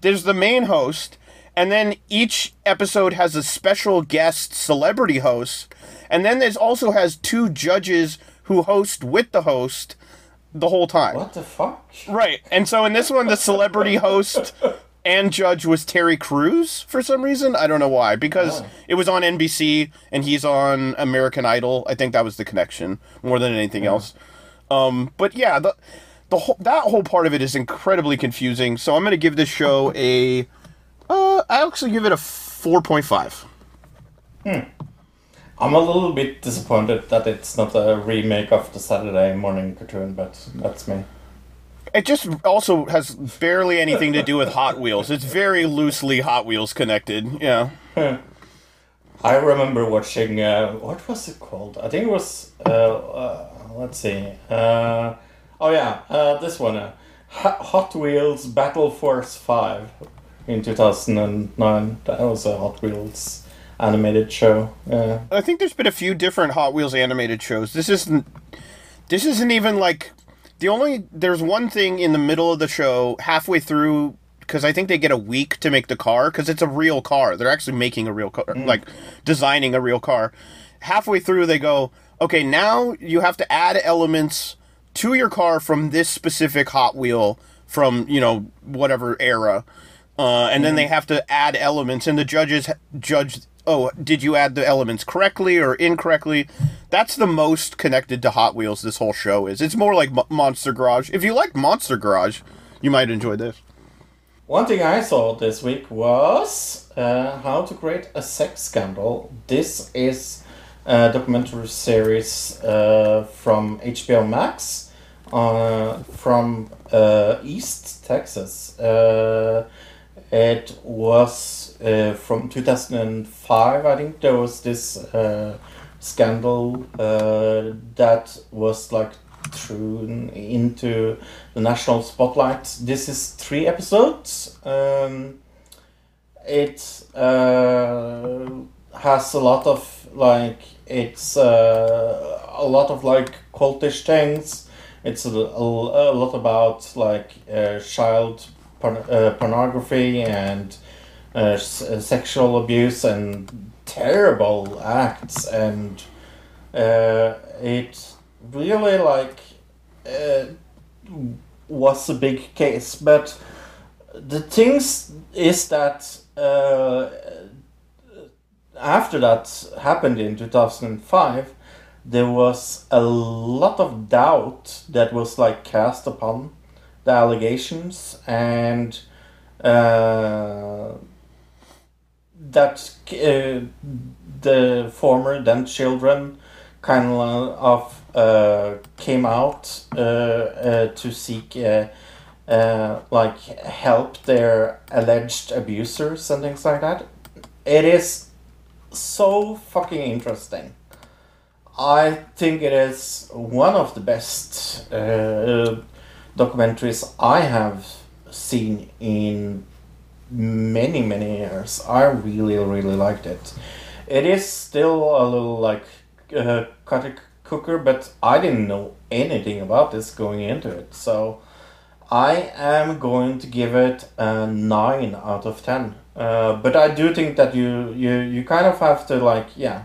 there's the main host, and then each episode has a special guest celebrity host, and then there's also has two judges who host with the host the whole time. What the fuck? Right. And so in this one, the celebrity host and judge was Terry Crews for some reason. I don't know why. Because it was on NBC and he's on American Idol. I think that was the connection more than anything else. Um, but yeah, the the whole, that whole part of it is incredibly confusing. So I'm going to give this show a uh, I actually give it a 4.5. Hmm. I'm a little bit disappointed that it's not a remake of the Saturday morning cartoon, but that's me. It just also has barely anything to do with Hot Wheels. It's very loosely Hot Wheels connected. Yeah. I remember watching. Uh, what was it called? I think it was. Uh, uh, let's see. Uh, oh yeah, uh, this one. Uh, Hot Wheels Battle Force Five in two thousand and nine. That was a Hot Wheels animated show. Uh, I think there's been a few different Hot Wheels animated shows. This isn't. This isn't even like the only. There's one thing in the middle of the show, halfway through, because I think they get a week to make the car because it's a real car. They're actually making a real car, like designing a real car. Halfway through, they go, okay, now you have to add elements to your car from this specific Hot Wheel from you know whatever era, uh, and then they have to add elements, and the judges judge. Oh, did you add the elements correctly or incorrectly? That's the most connected to Hot Wheels this whole show is. It's more like Mo- Monster Garage. If you like Monster Garage, you might enjoy this. One thing I saw this week was uh, how to create a sex scandal. This is a documentary series uh, from HBO Max uh, from uh, East Texas. Uh, it was uh, from 2005, I think. There was this uh, scandal uh, that was like thrown into the national spotlight. This is three episodes. Um, it uh, has a lot of like it's uh, a lot of like cultish things. It's a, a, a lot about like uh, child porn- pornography and uh, s- uh, sexual abuse and terrible acts and uh, it really like uh, was a big case. But the things is that uh, after that happened in 2005 there was a lot of doubt that was like cast upon the allegations and uh, that uh, the former then children kind of uh, came out uh, uh, to seek uh, like help their alleged abusers and things like that. It is so fucking interesting. I think it is one of the best documentaries I have seen in many many years. I really really liked it. It is still a little like uh, cut cooker, but I didn't know anything about this going into it, so I am going to give it a nine out of ten. Uh, but I do think that you you you kind of have to like yeah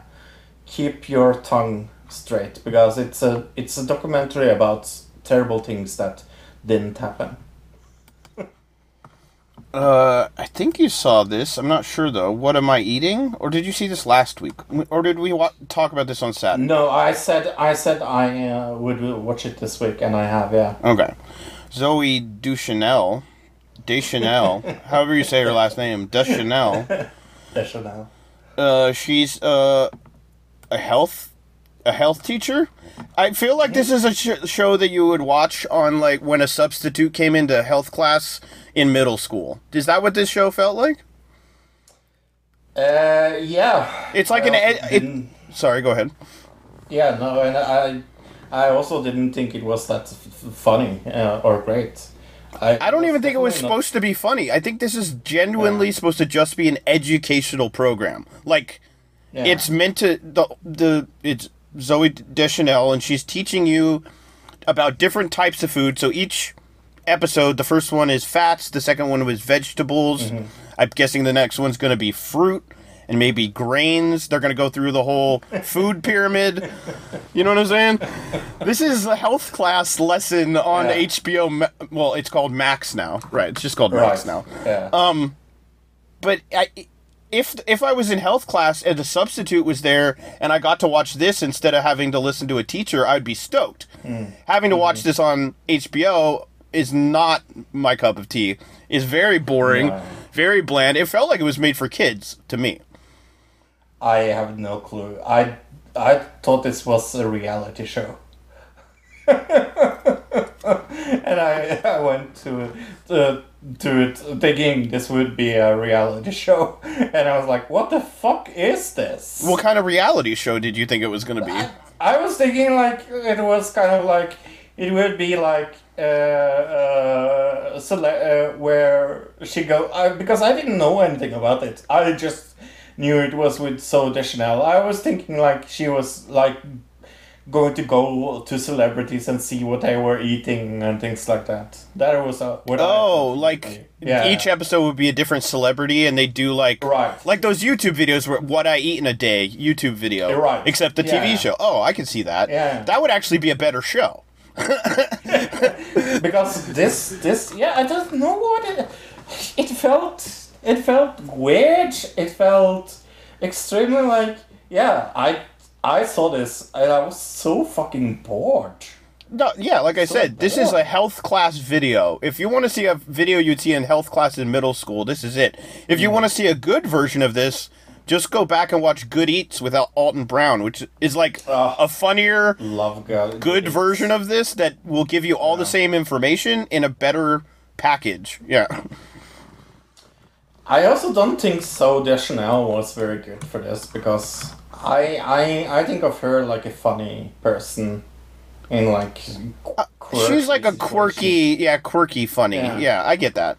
keep your tongue straight because it's a it's a documentary about terrible things that didn't happen. Uh, I think you saw this. I'm not sure though. What am I eating? Or did you see this last week? Or did we wa- talk about this on Saturday? No, I said I said I uh, would watch it this week, and I have. Yeah. Okay. Zooey Duchanel, Deschanel, however you say her last name, Deschanel. Deschanel. Uh, she's uh, a health a health teacher. I feel like this is a sh- show that you would watch on like when a substitute came into health class in middle school. Is that what this show felt like? Uh, yeah. It's like I an ed- it- Sorry, go ahead. Yeah, no, and I, I also didn't think it was that f- funny uh, or great. I, I don't even think it was not- supposed to be funny. I think this is genuinely supposed to just be an educational program. Like Yeah. it's meant to the the it's Zooey Deschanel and she's teaching you about different types of food. So each episode, the first one is fats, the second one was vegetables. Mm-hmm. I'm guessing the next one's going to be fruit and maybe grains. They're going to go through the whole food pyramid. You know what I'm saying? This is a health class lesson on Yeah. HBO. Well, it's called Max now, right? It's just called Max now. Yeah. Um, But I, if if I was in health class and the substitute was there and I got to watch this instead of having to listen to a teacher, I'd be stoked. Mm. Having to watch mm-hmm. this on HBO is not my cup of tea. Is very boring, No. very bland. It felt like it was made for kids to me. I have no clue. I I thought this was a reality show. and I, I went to to to it thinking this would be a reality show, and I was like, "What the fuck is this?" What kind of reality show did you think it was going to be? I was thinking like it was kind of like it would be like uh, uh, uh where she go uh, because I didn't know anything about it. I just knew it was with Zooey Deschanel. I was thinking like she was like going to go to celebrities and see what they were eating and things like that. That was uh, what Oh, like Yeah. each episode would be a different celebrity, and they do like Right. like those YouTube videos where what I eat in a day YouTube video, You're right. Except the TV Yeah. show. Oh, I can see that. Yeah. that would actually be a better show. because this this yeah I don't know what it it felt it felt weird it felt extremely like yeah I I saw this and I was so fucking bored No, yeah, like I said, this is a health class video. If you want to see a video you'd see in health class in middle school, this is it. If you hmm. want to see a good version of this, just go back and watch Good Eats without Alton Brown, which is like a funnier, love God good version of this that will give you all the same information in a better package. Yeah. I also don't think Zooey Deschanel was very good for this because I I I think of her like a funny person in like quirky She's like a quirky, yeah, quirky funny. Yeah. Yeah, I get that.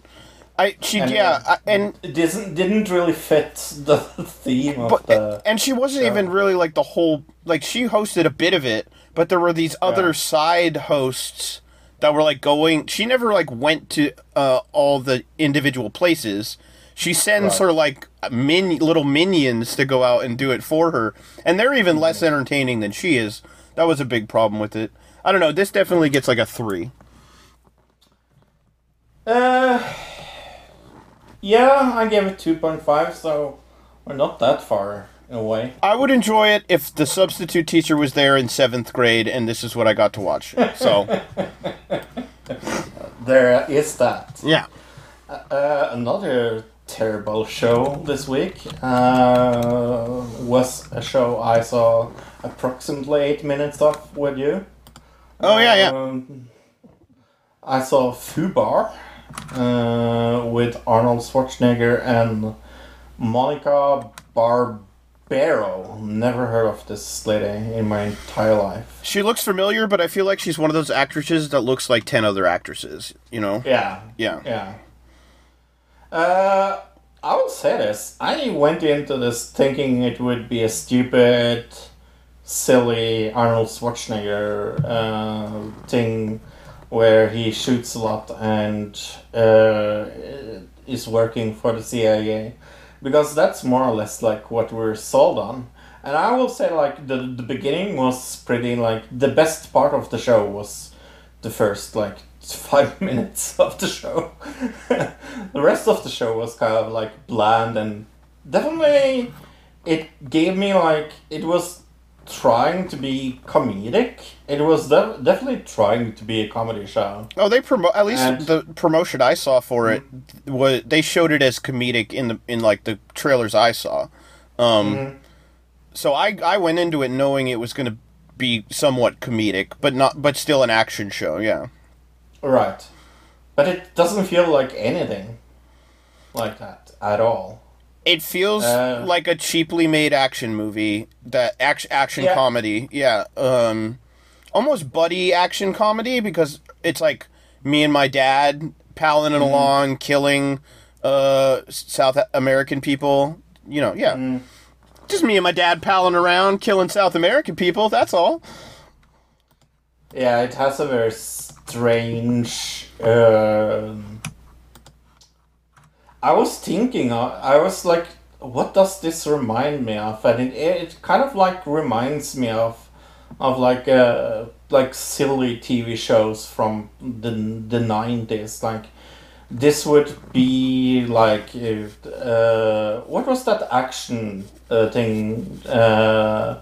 I she And, yeah, uh, I, and it didn't didn't really fit the theme of but the and she wasn't show. even really like the whole like she hosted a bit of it but there were these other Yeah. side hosts that were like going she never like went to uh all the individual places she sends Right. her like min little minions to go out and do it for her and they're even less Mm-hmm. entertaining than she is that was a big problem with it i don't know this definitely gets like a three Uh, yeah, I gave it 2.5, so we're not that far away. I would enjoy it if the substitute teacher was there in seventh grade and this is what I got to watch. So, There is that. yeah. Uh, another terrible show this week uh, was a show I saw approximately 8 minutes of with you. Oh, yeah, yeah. Um, I saw Fubar uh, with Arnold Schwarzenegger and Monica Barbaro. Never heard of this lady in my entire life. She looks familiar, but I feel like she's one of those actresses that looks like 10 other actresses, you know? Yeah. Yeah. Yeah. Uh, I will say this. I went into this thinking it would be a stupid, silly Arnold Schwarzenegger uh, thing where he shoots a lot and uh, is working for the CIA. Because that's more or less like what we're sold on. And I will say like the the beginning was pretty like the best part of the show was the first like five minutes of the show. the rest of the show was kind of like bland and definitely it gave me like it was trying to be comedic. It was de- definitely trying to be a comedy show. Oh, they promote at least And- the promotion I saw for it was they showed it as comedic in the in like the trailers I saw. Um so I I went into it knowing it was going to be somewhat comedic, but not but still an action show, yeah. Right. But it doesn't feel like anything like that at all. It feels Uh, like a cheaply made action movie that action action Yeah. comedy. Yeah. Um almost buddy action comedy because it's like me and my dad palling Mm-hmm. along, killing uh South American people. You know, yeah. Mm. Just me and my dad palling around, killing South American people, that's all. Yeah, it has a very strange. Um, I was thinking, uh, I was like, what does this remind me of? And it, it kind of like reminds me of, of like uh, like silly TV shows from the the nineties. Like this would be like if uh, what was that action uh, thing? Uh,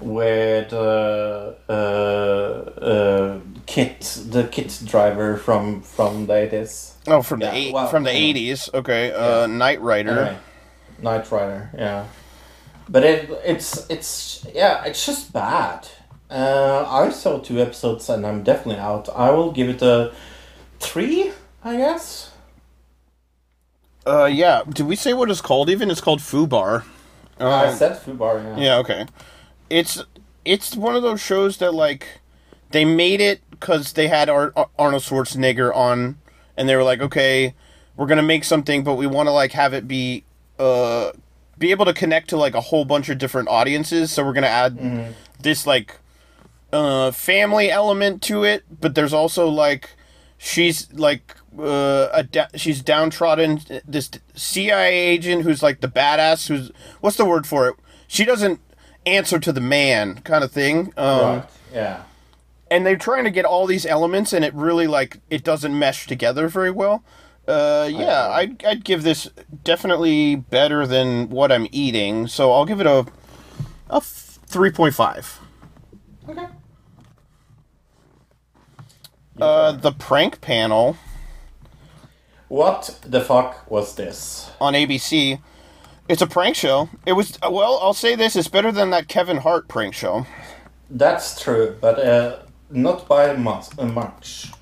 with uh, uh, uh, Kit, the Kit driver from from the eighties. Oh, from Yeah, the eight, well, from the yeah. 80s. Okay. Uh Knight Rider. Anyway, Knight Rider, yeah. But it it's it's yeah, it's just bad. Uh, I saw two episodes and I'm definitely out. I will give it a three, I guess. Uh yeah, did we say what it's called even? It's called Fubar. I Um, said Fubar, yeah. Yeah, okay. It's it's one of those shows that like they made it because they had Ar- Ar- Arnold Schwarzenegger on, and they were like, okay, we're gonna make something, but we want to like have it be uh be able to connect to like a whole bunch of different audiences. So we're gonna add this like uh, family element to it, but there's also like she's like uh, a da- she's downtrodden. This CIA agent who's like the badass. Who's what's the word for it? She doesn't answer to the man, kind of thing. Um, right. Yeah. And they're trying to get all these elements and it really like it doesn't mesh together very well. Uh yeah I'd, I'd give this definitely better than what i'm eating so i'll give it a, a 3.5 Okay. uh the prank panel. What the fuck was this? on abc it's a prank show. It was well i'll say this it's better than that kevin hart prank show. That's true, but uh, not by much. Uh, much.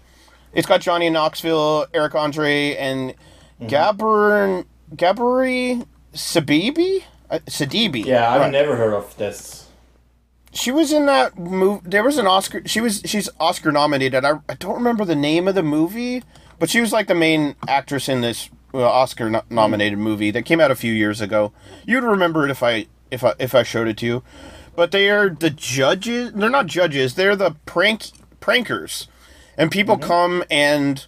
it's got johnny knoxville eric andre and Mm-hmm. gabber gabri sabibi uh, sadibi Yeah, I've Right. never heard of this. She was in that movie. There was an Oscar. She was she's Oscar nominated. I, I don't remember the name of the movie, but she was like the main actress in this uh, Oscar no- nominated movie that came out a few years ago. You'd remember it if I if I if I showed it to you. But they are the judges. They're not judges. They're the prank prankers, and people mm-hmm. come and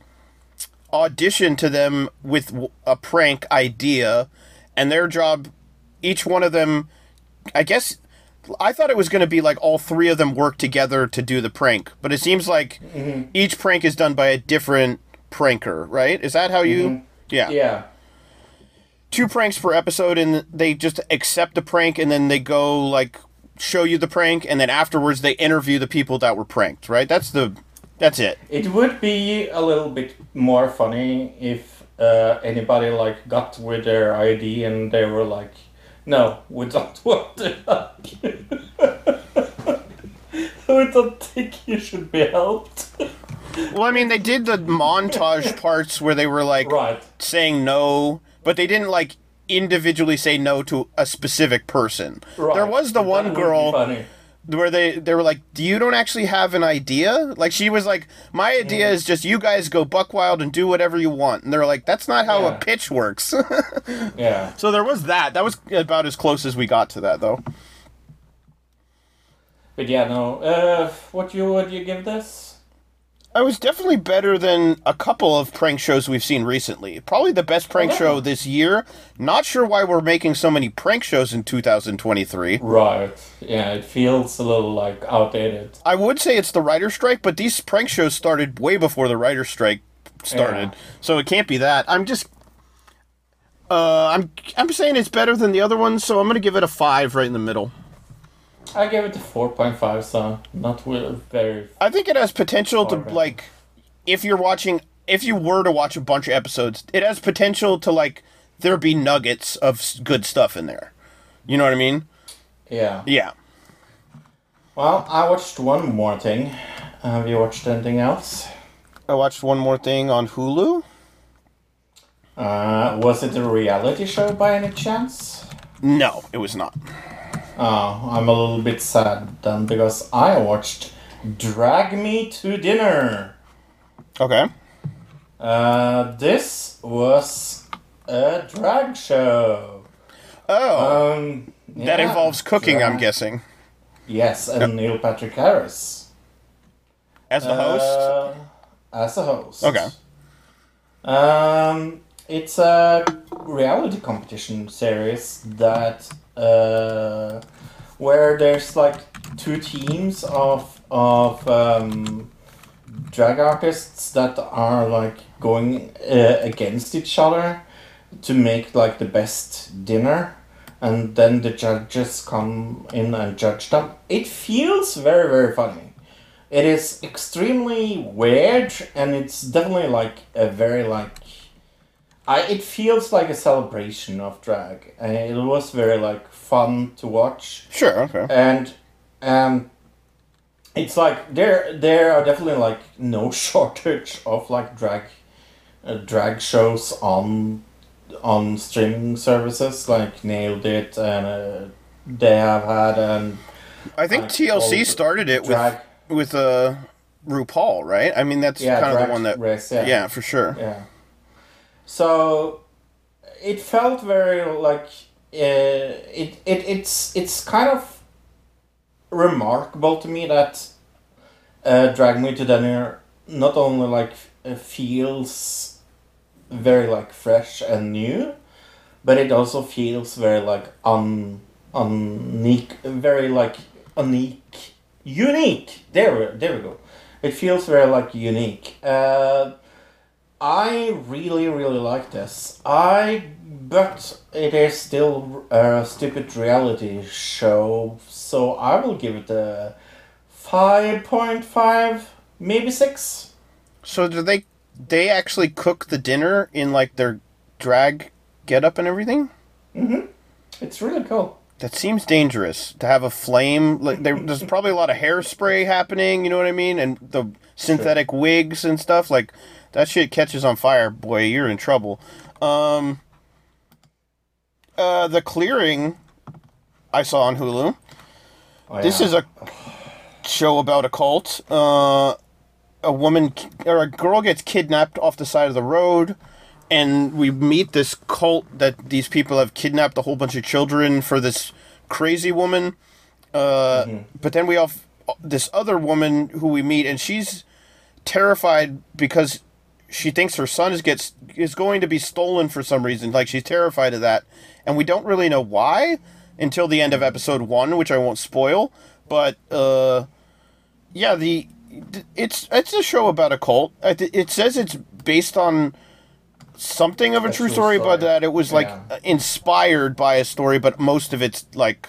audition to them with a prank idea, and their job. Each one of them, I guess. I thought it was going to be like all three of them work together to do the prank, but it seems like mm-hmm. each prank is done by a different pranker, right? Is that how you? Mm-hmm. Yeah. Yeah. Two pranks per episode, and they just accept the prank, and then they go like show you the prank, and then afterwards they interview the people that were pranked, right? That's the, that's it. It would be a little bit more funny if uh, anybody like got with their ID and they were like, "No, we don't want to help you. we don't think you should be helped." Well, I mean, they did the montage parts where they were like Right. saying no, but they didn't like individually say no to a specific person. Right. There was the one girl where they they were like, "Do you don't actually have an idea?" Like she was like, "My idea is just you guys go buck wild and do whatever you want." And they're like, "That's not how a pitch works." Yeah. so there was that. That was about as close as we got to that, though. But yeah, no. Uh, what you would you give this? I was definitely better than a couple of prank shows we've seen recently. Probably the best prank Oh, show this year. Not sure why we're making so many prank shows in 2023. Right. Yeah, it feels a little like outdated. I would say it's the writer strike, but these prank shows started way before the writer strike started, Yeah. so it can't be that. I'm just, uh, I'm I'm saying it's better than the other ones, so I'm gonna give it a five right in the middle. I gave it a four point five, so not wi- very. I think it has potential to like, if you're watching, if you were to watch a bunch of episodes, it has potential to like there be nuggets of good stuff in there. You know what I mean? Yeah. Yeah. Well, I watched one more thing. Have you watched anything else? I watched one more thing on Hulu. Uh, was it a reality show by any chance? No, it was not. Oh, I'm a little bit sad then because I watched Drag Me to Dinner. Okay. Uh, this was a drag show. Oh, Um, that involves cooking, I'm guessing. Yes, and Neil Patrick Harris. As the host. Uh, as a host. Okay. Um, it's a reality competition series that uh, where there's like two teams of of um, drag artists that are like going uh, against each other to make like the best dinner. And then the judges come in and judge them. It feels very very funny. It is extremely weird and it's definitely like a very like I, it feels like a celebration of drag and it was very like fun to watch Sure, okay. and um it's like there there are definitely like no shortage of like drag uh, drag shows on on streaming services like nailed it and uh, they have had and I think like, TLC started it drag with with uh RuPaul, right? I mean, that's Yeah, kind of the one that. Race, yeah. yeah, for sure. Yeah. So it felt very like uh, it, it it's it's kind of remarkable to me that uh, Drag Me to Dinner not only like uh, feels very like fresh and new, but it also feels very like un unique, very like unique, unique. There, there we go. It feels very like unique. Uh, I really, really like this. I, but it is still a stupid reality show, so I will give it a five point five, maybe six. So do they they actually cook the dinner in like their drag getup and everything? Mm-hmm. It's really cool. That seems dangerous to have a flame. Like there, there's probably a lot of hairspray happening. You know what I mean? And the synthetic wigs and stuff. Like that shit catches on fire, boy, you're in trouble. Um, uh, the clearing I saw on Hulu. Oh, This is a show about a cult. Uh, a woman or a girl gets kidnapped off the side of the road, and we meet this cult that these people have kidnapped a whole bunch of children for this crazy woman. Uh, But then we have this other woman who we meet, and she's terrified because she thinks her son is gets is going to be stolen for some reason. Like she's terrified of that, and we don't really know why until the end of episode one, which I won't spoil. But uh, yeah, the it's it's a show about a cult. It says it's based on something of a A true true story, but that it was like Yeah. inspired by a story. But most of it's like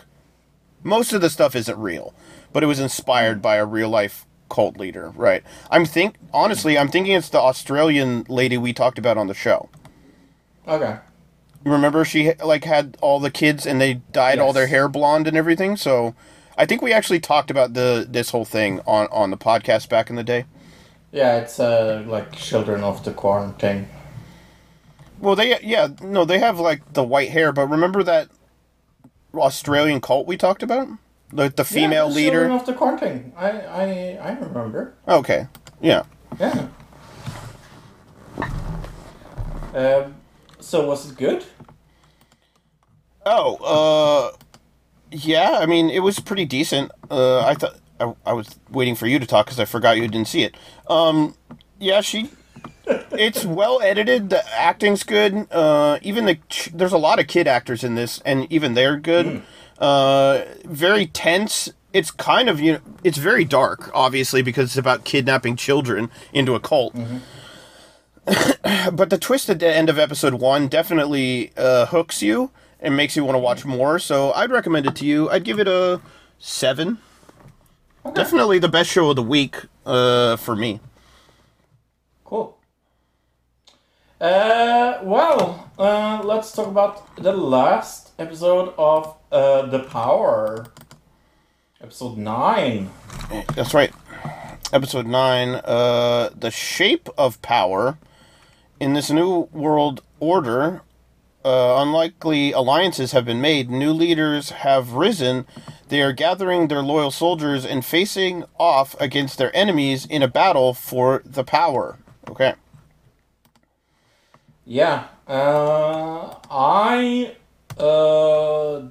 most of the stuff isn't real, but it was inspired by a real life cult leader, right? I'm think honestly, I'm thinking it's the Australian lady we talked about on the show. Okay. Remember, she like had all the kids and they dyed all their hair blonde and everything. So, I think we actually talked about the this whole thing on on the podcast back in the day. Yeah, it's uh, like children of the quarantine. Well, they yeah no, they have like the white hair, but remember that Australian cult we talked about, the the female yeah, leader. Children of the quarantine. I, I, I remember. Okay, yeah. Yeah. Um, so was it good? Oh, uh, yeah. I mean, it was pretty decent. Uh, I thought I, I was waiting for you to talk because I forgot you didn't see it. Um, yeah, she. It's well edited. The acting's good. Uh, even the ch- there's a lot of kid actors in this, and even they're good. Uh, very tense. It's kind of you know, it's very dark, obviously, because it's about kidnapping children into a cult. but the twist at the end of episode one definitely uh, hooks you and makes you want to watch more. So I'd recommend it to you. I'd give it a seven. Definitely the best show of the week uh, for me. Cool. Uh, well, uh, let's talk about the last episode of uh, The Power. Episode 9. That's right. Episode nine. Uh, the shape of power in this new world order. Uh, unlikely alliances have been made. New leaders have risen. They are gathering their loyal soldiers and facing off against their enemies in a battle for the power. Okay. Yeah. Uh, I uh,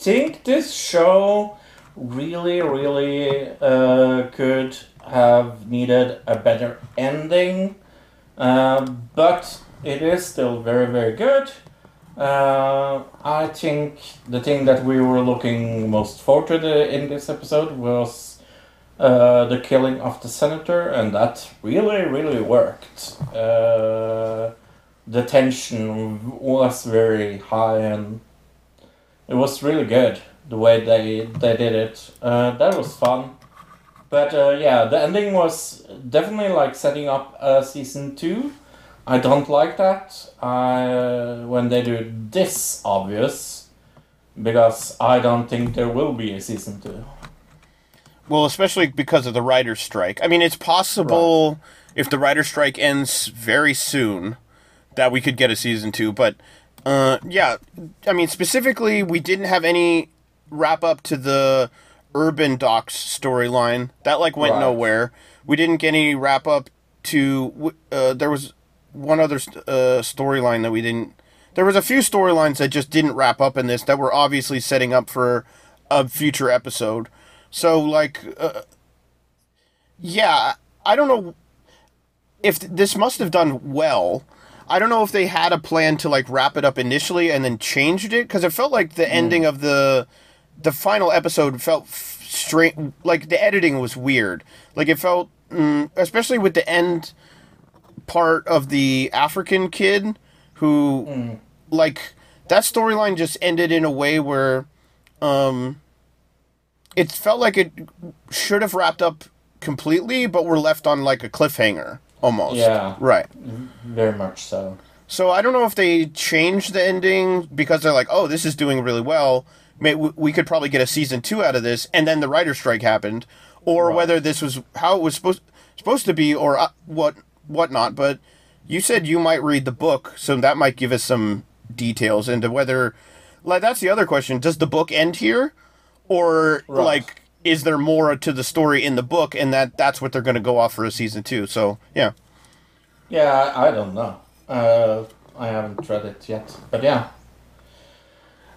think this show really, really uh, could have needed a better ending. Uh, but it is still very, very good. Uh, I think the thing that we were looking most forward to in this episode was uh, the killing of the senator, and that really, really worked. Uh, the tension was very high, and it was really good the way they they did it. Uh, that was fun. But uh, yeah, the ending was definitely like setting up a season two. I don't like that uh, when they do this obvious, because I don't think there will be a season two. Well, especially because of the writer's strike. I mean, it's possible if the writer's strike ends very soon that we could get a season two. But uh, yeah, I mean, specifically, we didn't have any wrap up to the UrbanDox storyline. That like went Right. nowhere. We didn't get any wrap up to. Uh, there was one other uh, storyline that we didn't. There was a few storylines that just didn't wrap up in this that were obviously setting up for a future episode. So like, uh, yeah, I don't know if th- this must have done well. I don't know if they had a plan to like wrap it up initially and then changed it because it felt like the ending of the the final episode felt strange. Like the editing was weird. Like it felt, mm, especially with the end part of the African kid who, like, that storyline just ended in a way where, um, it felt like it should have wrapped up completely, but we're left on like a cliffhanger almost. Yeah. Right. Very much so. So I don't know if they changed the ending because they're like, oh, this is doing really well. May, we could probably get a season two out of this, and then the writer strike happened, or whether this was how it was supposed supposed to be, or uh, what whatnot. But you said you might read the book, so that might give us some details into whether, like, that's the other question: Does the book end here, or Right. like, is there more to the story in the book, and that that's what they're going to go off for a season two? So yeah. Yeah, I, I don't know. Uh, I haven't read it yet, but yeah.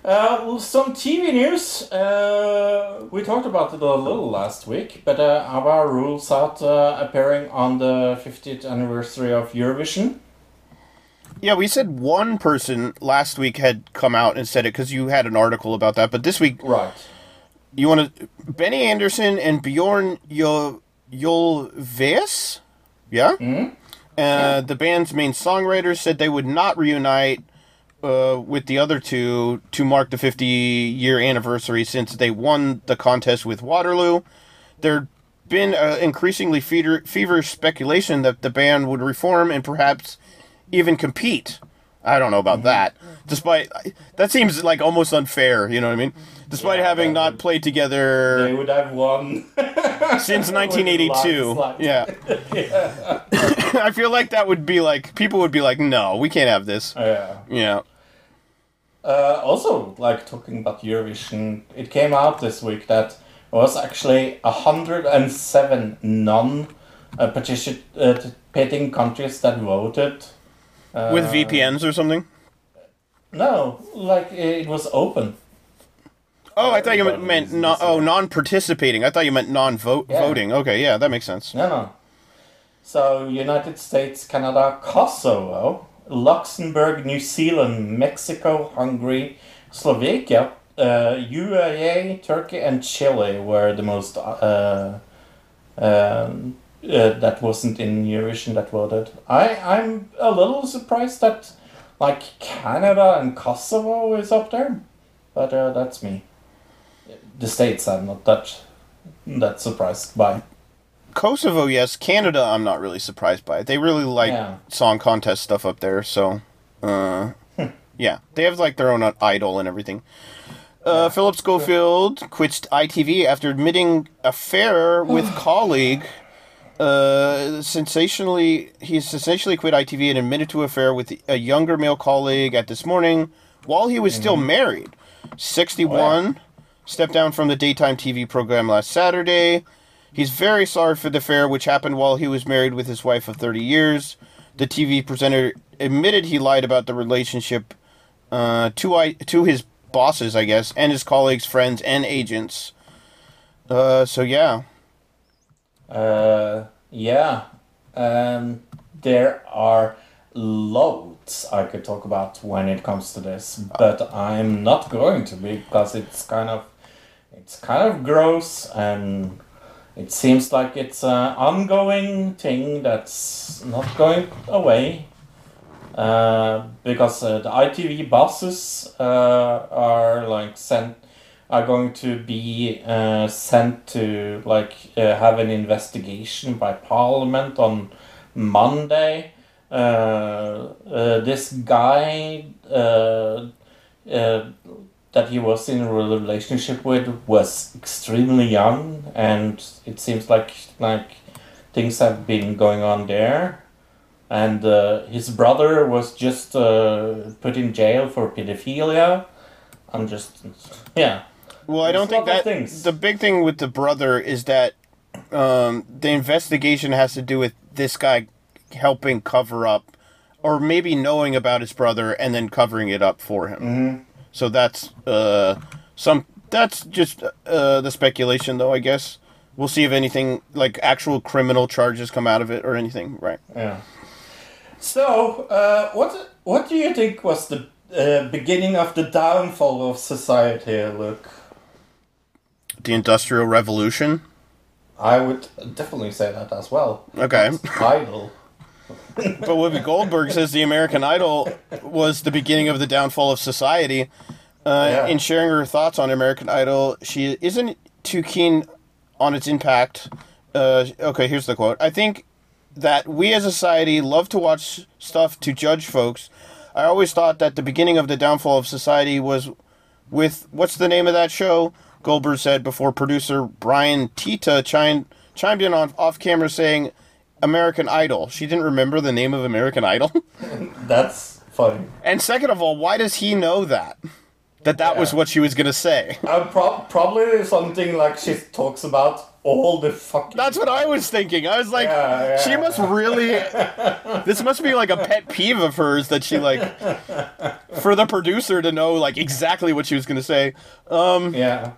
Uh, well, some TV news. Uh, we talked about it a little last week, but uh, ABBA rules out uh, appearing on the 50th anniversary of Eurovision. Yeah, we said one person last week had come out and said it because you had an article about that. But this week, Right. You want to Benny Andersson and Bjorn Yo Ulvaeus, yeah. Mm-hmm. Uh, The band's main songwriters said they would not reunite uh, with the other two to mark the 50 year anniversary since they won the contest with Waterloo. There had been uh, increasingly fever- feverish speculation that the band would reform and perhaps even compete. I don't know about that. Despite that seems like almost unfair, you know what I mean? Despite Yeah, having not would- played together They would have won. since 1982. landslide. Yeah. I feel like that would be like people would be like, "No, we can't have this." yeah. Yeah. Uh, also, like talking about Eurovision, it came out this week that there was actually 107 non uh, participating countries that voted. Uh, With VPNs or something? No, like it was open. Oh, I thought you meant, non, oh non-participating. I thought you meant non-vote Yeah. voting. Okay, yeah, that makes sense. No, no. So United States, Canada, Kosovo, Luxembourg, New Zealand, Mexico, Hungary, Slovakia, uh, UAE, Turkey, and Chile were the most uh, um, uh, that wasn't in Eurovision that voted. I I'm a little surprised that like Canada and Kosovo is up there, but uh, that's me. The states I'm not that that surprised by. Kosovo, yes. Canada, I'm not really surprised by it. They really like Yeah. song contest stuff up there, so uh, yeah, they have like their own idol and everything. Uh, Philip Schofield quits ITV after admitting affair with colleague. Uh, sensationally, he sensationally quit ITV and admitted to affair with a younger male colleague at This Morning while he was still married. 61, stepped down from the daytime TV program last Saturday. He's very sorry for the affair, which happened while he was married with his wife of 30 years. The TV presenter admitted he lied about the relationship uh, to I, to his bosses, I guess, and his colleagues, friends, and agents. Uh, so yeah, Uh, yeah. Um, there are loads I could talk about when it comes to this, but I'm not going to because it's kind of it's kind of gross and it seems like it's an ongoing thing that's not going away. Uh, because uh, the ITV bosses uh, are like sent are going to be uh, sent to like uh, have an investigation by Parliament on Monday. Uh, this guy that he was in a relationship with was extremely young, and it seems like like things have been going on there. And uh, his brother was just uh, put in jail for pedophilia. I'm just yeah. Well, I don't think that things. the big thing with the brother is that um, the investigation has to do with this guy helping cover up, or maybe knowing about his brother and then covering it up for him. Mm-hmm. So that's uh, some. That's just uh, the speculation, though. I guess. we'll see if anything like actual criminal charges come out of it or anything. Right. Yeah. So, uh, what what do you think was the uh, beginning of the downfall of society, Luke? The Industrial Revolution. I would definitely say that as well. Okay. Idol. But Whoopi Goldberg says the American Idol was the beginning of the downfall of society. Uh, Yeah. In sharing her thoughts on American Idol, she isn't too keen on its impact. Uh, okay, here's the quote. I think that we as a society love to watch stuff to judge folks. I always thought that the beginning of the downfall of society was with what's the name of that show? Goldberg said before producer Brian Teta chimed chimed in on off camera saying American Idol. She didn't remember the name of American Idol. That's funny. and second of all, why does he know that? That that was what she was gonna say. Uh, pro- probably something like she talks about all the fucking. That's what I was thinking. I was like, Yeah, yeah. she must really. this must be like a pet peeve of hers that she like. For the producer to know like exactly what she was gonna say. Um, yeah.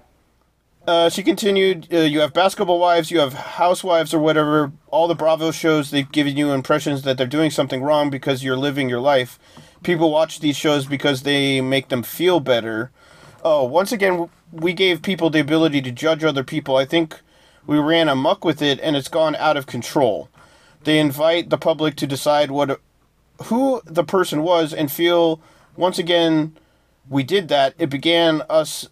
Uh, she continued, uh, you have basketball wives, you have housewives or whatever. All the Bravo shows, they've given you impressions that they're doing something wrong because you're living your life. People watch these shows because they make them feel better. Oh, once again, we gave people the ability to judge other people. I think we ran amok with it and it's gone out of control. They invite the public to decide what who the person was and feel once again we did that. It began us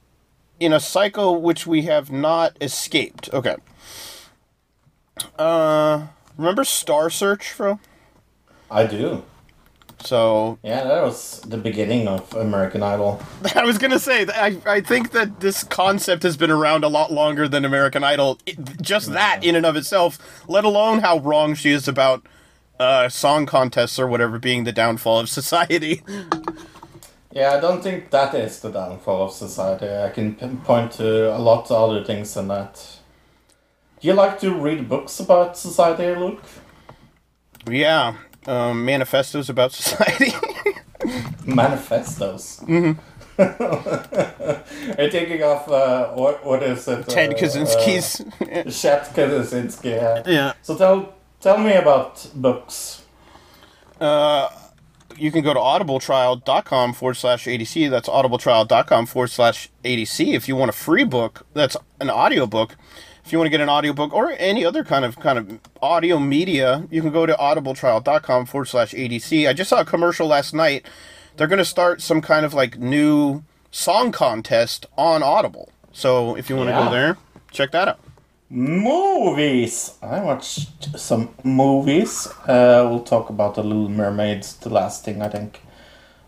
in a cycle which we have not escaped. Okay. Uh, remember Star Search, bro? I do. So Yeah, that was the beginning of American Idol. I was gonna say, I I think that this concept has been around a lot longer than American Idol. It- just that in and of itself, let alone how wrong she is about uh, song contests or whatever being the downfall of society. Yeah, I don't think that is the downfall of society. I can point to a lot of other things than that. Do you like to read books about society, Luke? yeah, um, manifestos about society. Manifestos. Mm-hmm. I'm thinking of uh, what what is it? Ted uh, Kaczynski's. Uh, Chet Kaczynski. Yeah. yeah. So tell tell me about books. You can go to audibletrial.com forward slash ADC. That's audibletrial.com forward slash ADC. If you want a free book, that's an audiobook. If you want to get an audiobook or any other kind of kind of audio media, you can go to audibletrial.com forward slash ADC. I just saw a commercial last night. They're going to start some kind of like new song contest on Audible. So if you want to Yeah. go there, check that out. Movies. I watched some movies. Uh, we'll talk about the Little Mermaids, the last thing I think.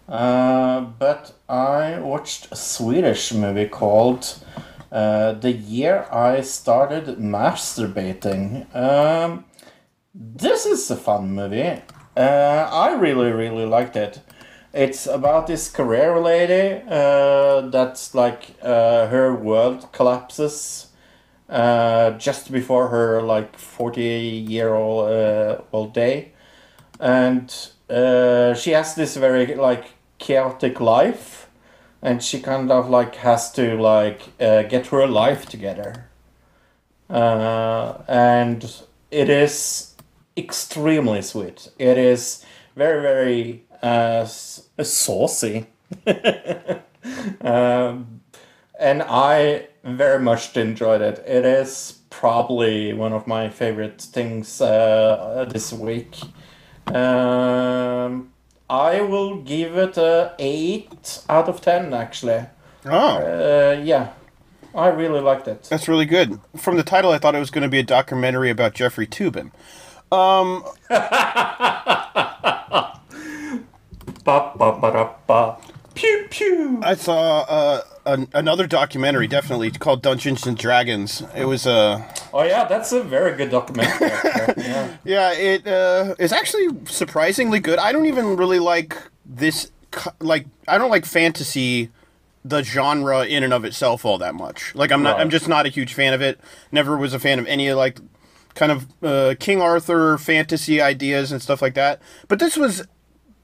Uh, but I watched a Swedish movie called uh, "The Year I Started Masturbating." Um, this is a fun movie. Uh, I really, really liked it. It's about this career lady uh, that's like uh, her world collapses uh, just before her like 40 year old uh, old day. And uh, she has this very like chaotic life. And she kind of like has to like uh, get her life together. Uh, and it is extremely sweet. It is very very uh, saucy. Um, and I very much enjoyed it. It is probably one of my favorite things uh, this week. Um, I will give it a eight out of ten. Actually, Oh, uh, yeah, I really liked it. that's really good. From the title, I thought it was going to be a documentary about Jeffrey Toobin. Um, Ba, ba, ba, da, ba. Pew pew. I saw uh, an, another documentary, definitely called Dungeons and Dragons. It was uh, Oh yeah, that's a very good documentary. yeah. yeah, it uh, is actually surprisingly good. I don't even really like this, like I don't like fantasy, the genre in and of itself all that much. Like I'm not, Right. I'm just not a huge fan of it. Never was a fan of any like kind of uh, King Arthur fantasy ideas and stuff like that. But this was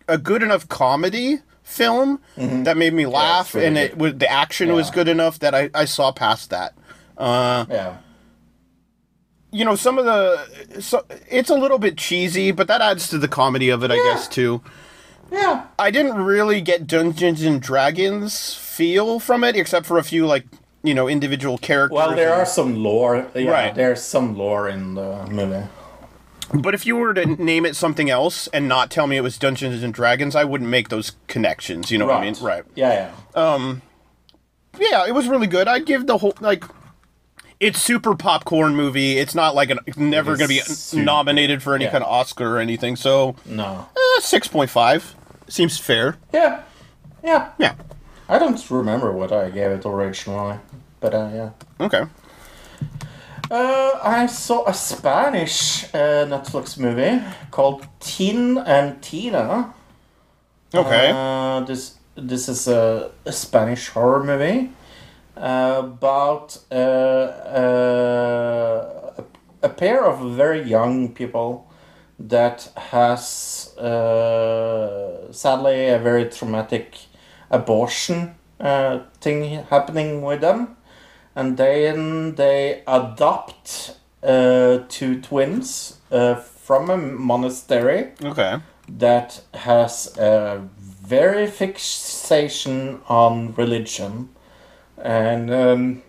a good enough comedy film that made me laugh, really and it was the action was good enough that I, I saw past that. Uh, Yeah. you know, some of the so it's a little bit cheesy, but that adds to the comedy of it, I guess too. Yeah. I didn't really get Dungeons and Dragons feel from it, except for a few like you know individual characters. Well, there and- are some lore. Yeah, Right. There's some lore in the movie. But if you were to name it something else and not tell me it was Dungeons and Dragons, I wouldn't make those connections. You know what I mean? Right. Yeah, yeah. Yeah, it was really good. I'd give the whole like. It's super popcorn movie. It's not like an it's never It going to be super- nominated for any yeah. kind of Oscar or anything. So No. uh, six point five seems fair. Yeah. Yeah. Yeah. I don't remember what I gave it originally, but uh, yeah. Okay. Uh, I saw a Spanish uh, Netflix movie called Tin and Tina. Okay. Uh, this this is a, a Spanish horror movie uh, about uh, uh, a, a pair of very young people that has uh, sadly a very traumatic abortion uh, thing happening with them and then they adopt uh, two twins uh, from a monastery okay. that has a very fixation on religion and um,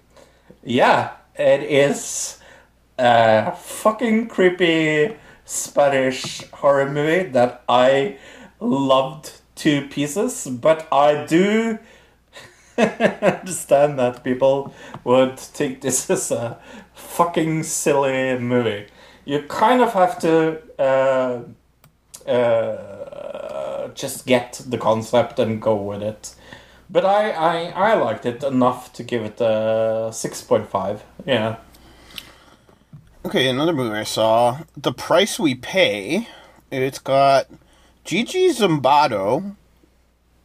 yeah it is a fucking creepy spanish horror movie that i loved to pieces but i do understand that people would think this is a fucking silly movie you kind of have to uh, uh, just get the concept and go with it. But I, I, I liked it enough to give it a 6.5. Yeah. Okay, another movie I saw, The Price We Pay. It's got Gigi Zumbado,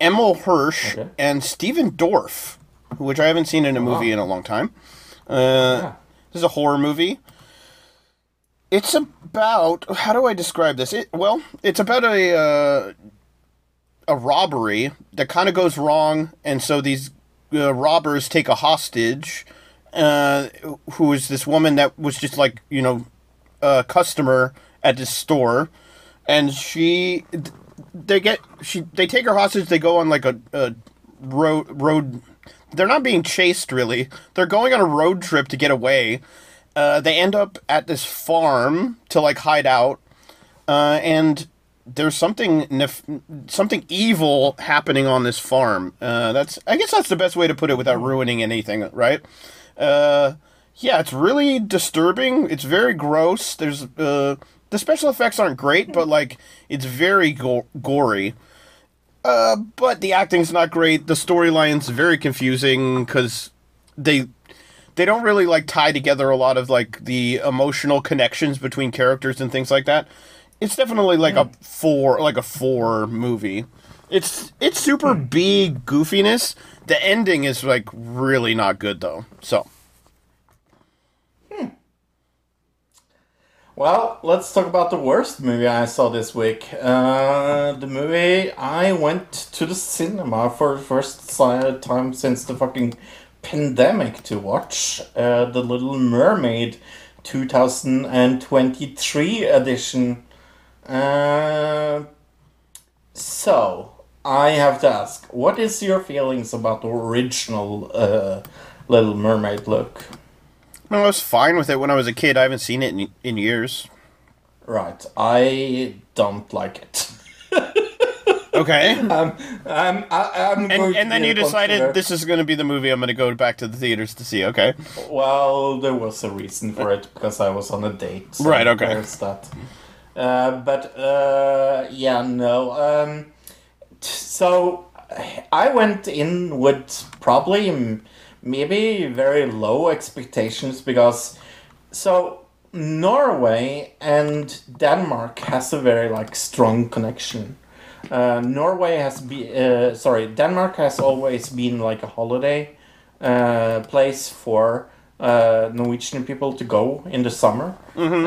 Emile Hirsch, Okay. and Stephen Dorff, which I haven't seen in a movie in a long time. Uh, This is a horror movie. It's about how do I describe this? It, well, it's about a uh, a robbery that kind of goes wrong, and so these uh, robbers take a hostage, uh, who is this woman that was just like you know a customer at this store, and she they get she they take her hostage. They go on like a, a road road. They're not being chased really. They're going on a road trip to get away. Uh, they end up at this farm to like hide out, uh, and there's something nef- something evil happening on this farm. Uh, that's I guess that's the best way to put it without ruining anything, right? Uh, yeah, it's really disturbing. It's very gross. There's uh, the special effects aren't great, but like it's very go- gory. Uh, but the acting's not great. The storyline's very confusing because they they don't really like tie together a lot of like the emotional connections between characters and things like that. It's definitely like a four, like a four movie. It's it's super B goofiness. The ending is like really not good though. So Well, let's talk about the worst movie I saw this week. Uh, the movie I went to the cinema for the first time since the fucking pandemic to watch uh, The Little Mermaid 2023 edition. Uh, so, I have to ask, what is your feelings about the original uh, Little Mermaid Luke? No, I was fine with it when I was a kid. I haven't seen it in, in years. Right, I don't like it. Okay. Um, um, I, I'm and and then you decided this is going to be the movie I'm going to go back to the theaters to see. Okay. Well, there was a reason for it because I was on a date. so Right, okay. There's that. Uh, but uh, yeah, no. Um, t- so I went in with probably maybe very low expectations because so Norway and Denmark has a very like strong connection. Uh, Norway has been uh, sorry Denmark has always been like a holiday uh, place for uh, Norwegian people to go in the summer,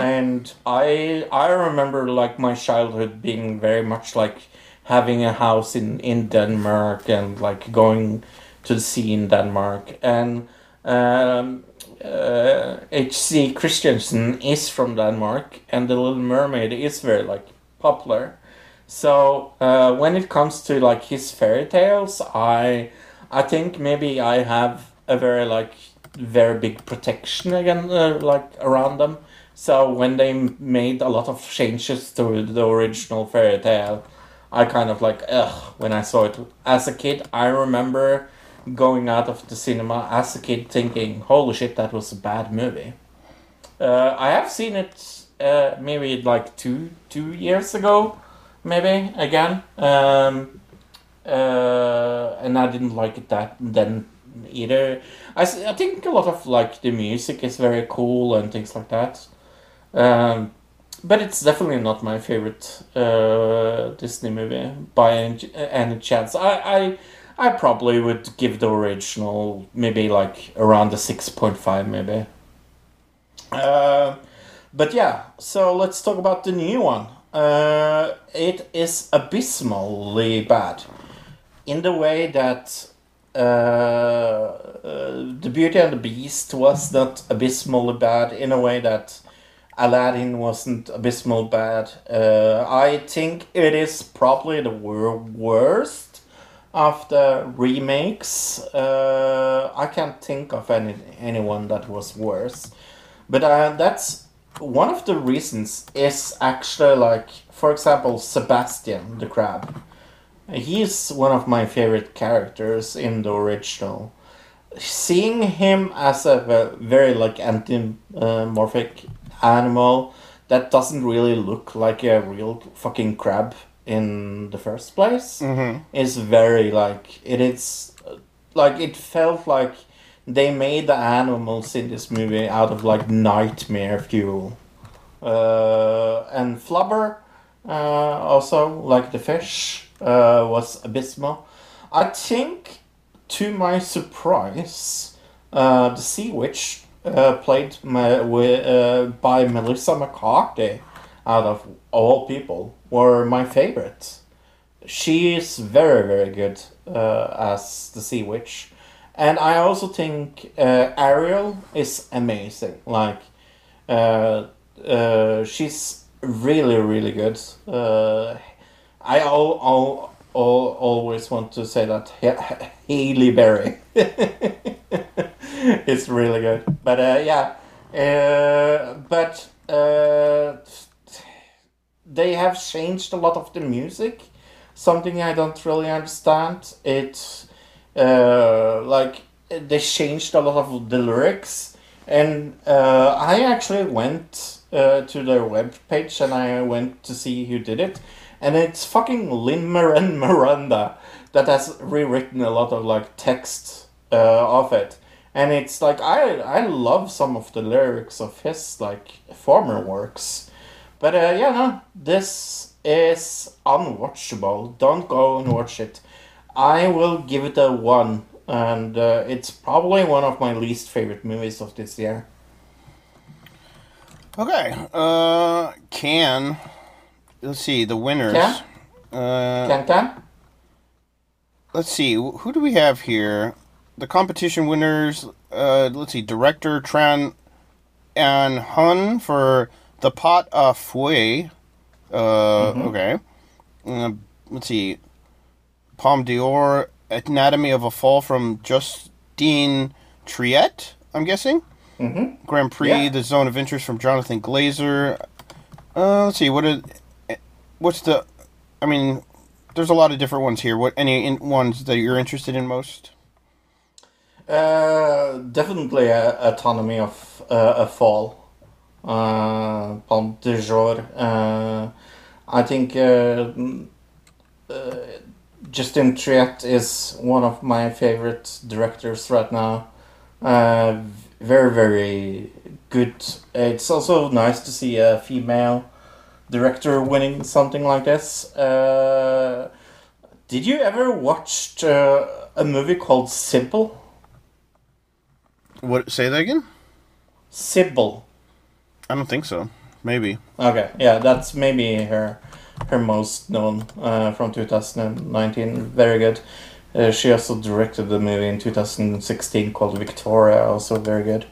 and I I remember like my childhood being very much like having a house in in Denmark and like going to the sea in Denmark and um, uh, H.C. Christiansen is from Denmark, and The Little Mermaid is very like popular. So uh, when it comes to like his fairy tales, I I think maybe I have a very like very big protection again uh, like around them. So when they made a lot of changes to the original fairy tale, I kind of like ugh when I saw it as a kid. I remember going out of the cinema as a kid thinking, "Holy shit, that was a bad movie." Uh, I have seen it uh, maybe like two two years ago, maybe again, um, uh, and I didn't like it that then either. I, I think a lot of like the music is very cool and things like that. Um, but it's definitely not my favorite uh, Disney movie by any, any chance. I, I I probably would give the original maybe like around point five maybe. Uh, but yeah, so let's talk about the new one. Uh, it is abysmally bad, in the way that uh, uh, the Beauty and the Beast was not abysmally bad. In a way that Aladdin wasn't abysmal bad. Uh, I think it is probably the wor- worst the remakes. Uh, I can't think of any anyone that was worse, but uh, that's one of the reasons. Is actually like, for example, Sebastian the crab. He's one of my favorite characters in the original. Seeing him as a very like anthropomorphic animal that doesn't really look like a real fucking crab in the first place is very like it is like it felt like they made the animals in this movie out of like nightmare fuel. Uh, and flubber uh, also like the fish uh, was abysmal. I think to my surprise uh, the sea witch uh, played my, uh, by melissa mccarthy out of all people were my favorite she is very very good uh, as the sea witch. And i also think uh, ariel is amazing. Like uh, uh, she's really really good. Uh, i all, all, all, always want to say that Halle Berry is really good. But uh, yeah uh, but uh, they have changed a lot of the music. Something i don't really understand it uh, like they changed a lot of the lyrics. And uh, i actually went uh, to their web page and i went to see who did it. And it's fucking lin Marin miranda that has rewritten a lot of like text uh, of it. And it's like i i love some of the lyrics of his like former works but uh, yeah, no, this is unwatchable. Don't go and watch it. I will give it a one, and uh, it's probably one of my least favorite movies of this year. Okay. Uh, can let's see the winners. Can? Uh, Can can? let's see who do we have here. The competition winners. Uh, let's see. Director Tran Anh Hung for the Pot-au-Feu. Uh, okay. Uh, let's see. Palme d'Or, Anatomy of a Fall from Justine Triet. I'm guessing. Mm-hmm. Grand Prix, Yeah. The Zone of Interest from Jonathan Glazer. Uh, let's see, what are, what's the, I mean, there's a lot of different ones here. What any in, ones that you're interested in most? Uh, definitely a autonomy of uh, a fall. Uh, jour. Uh, I think uh, uh, Justine Triet is one of my favorite directors right now. Uh, very very good. It's also nice to see a female director winning something like this. Uh, did you ever watch uh, a movie called Sybil? What, say that again? Sybil. I don't think so. Maybe. Okay, yeah, that's maybe her her most known uh, from 2019. Very good. Uh, she also directed the movie in 2016 called Victoria, also very good.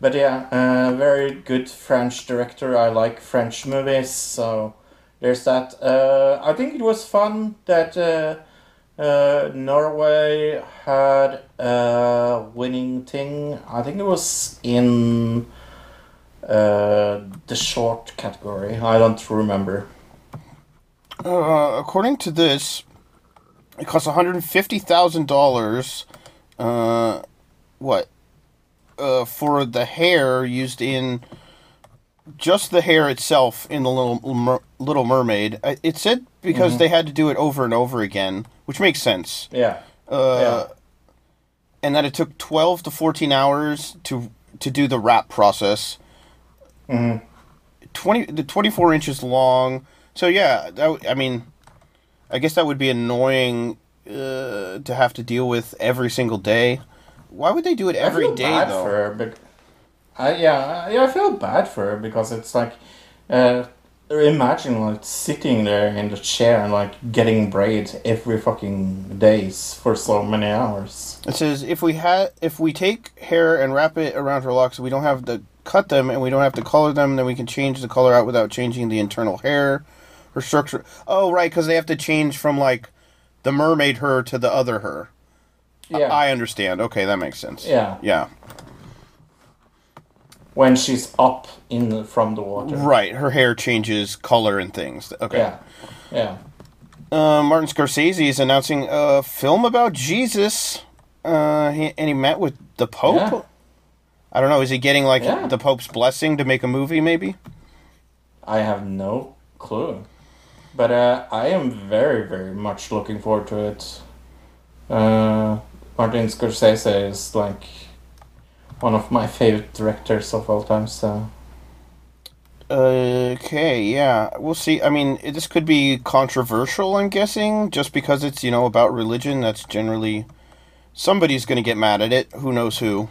but yeah, uh, very good French director. I like French movies, so there's that. Uh, I think it was fun that uh, uh, Norway had a winning thing. I think it was in uh, the short category. I don't remember. Uh, according to this, it costs one hundred fifty thousand dollars. Uh, what? Uh, for the hair used in just the hair itself in the little Little Mermaid. It said because Mhm. they had to do it over and over again, which makes sense. Yeah. Uh, Yeah. and that it took twelve to fourteen hours to to do the wrap process. Mhm. Twenty the twenty four inches long. So yeah, that, I mean, I guess that would be annoying uh, to have to deal with every single day. Why would they do it every I feel day though? for her, but I yeah, I, I feel bad for her because it's like, uh, imagine like sitting there in the chair and like getting braids every fucking days for so many hours. It says if we had if we take hair and wrap it around her locks, we don't have to cut them and we don't have to color them. Then we can change the color out without changing the internal hair or structure. Oh, right, because they have to change from like the mermaid her to the other her. Yeah. I understand. Okay, that makes sense. Yeah. Yeah. When she's up in the, from the water. Right. Her hair changes color and things. Okay. Yeah. Yeah. Uh, Martin Scorsese is announcing a film about Jesus. Uh, he, and he met with the Pope. Yeah. I don't know. Is he getting like Yeah. the Pope's blessing to make a movie? Maybe. I have no clue. But uh, I am very, very much looking forward to it. Uh, Martin Scorsese is like one of my favorite directors of all time, so. Okay, yeah, we'll see. I mean, this could be controversial. I'm guessing just because it's you know about religion. That's generally somebody's going to get mad at it. Who knows who?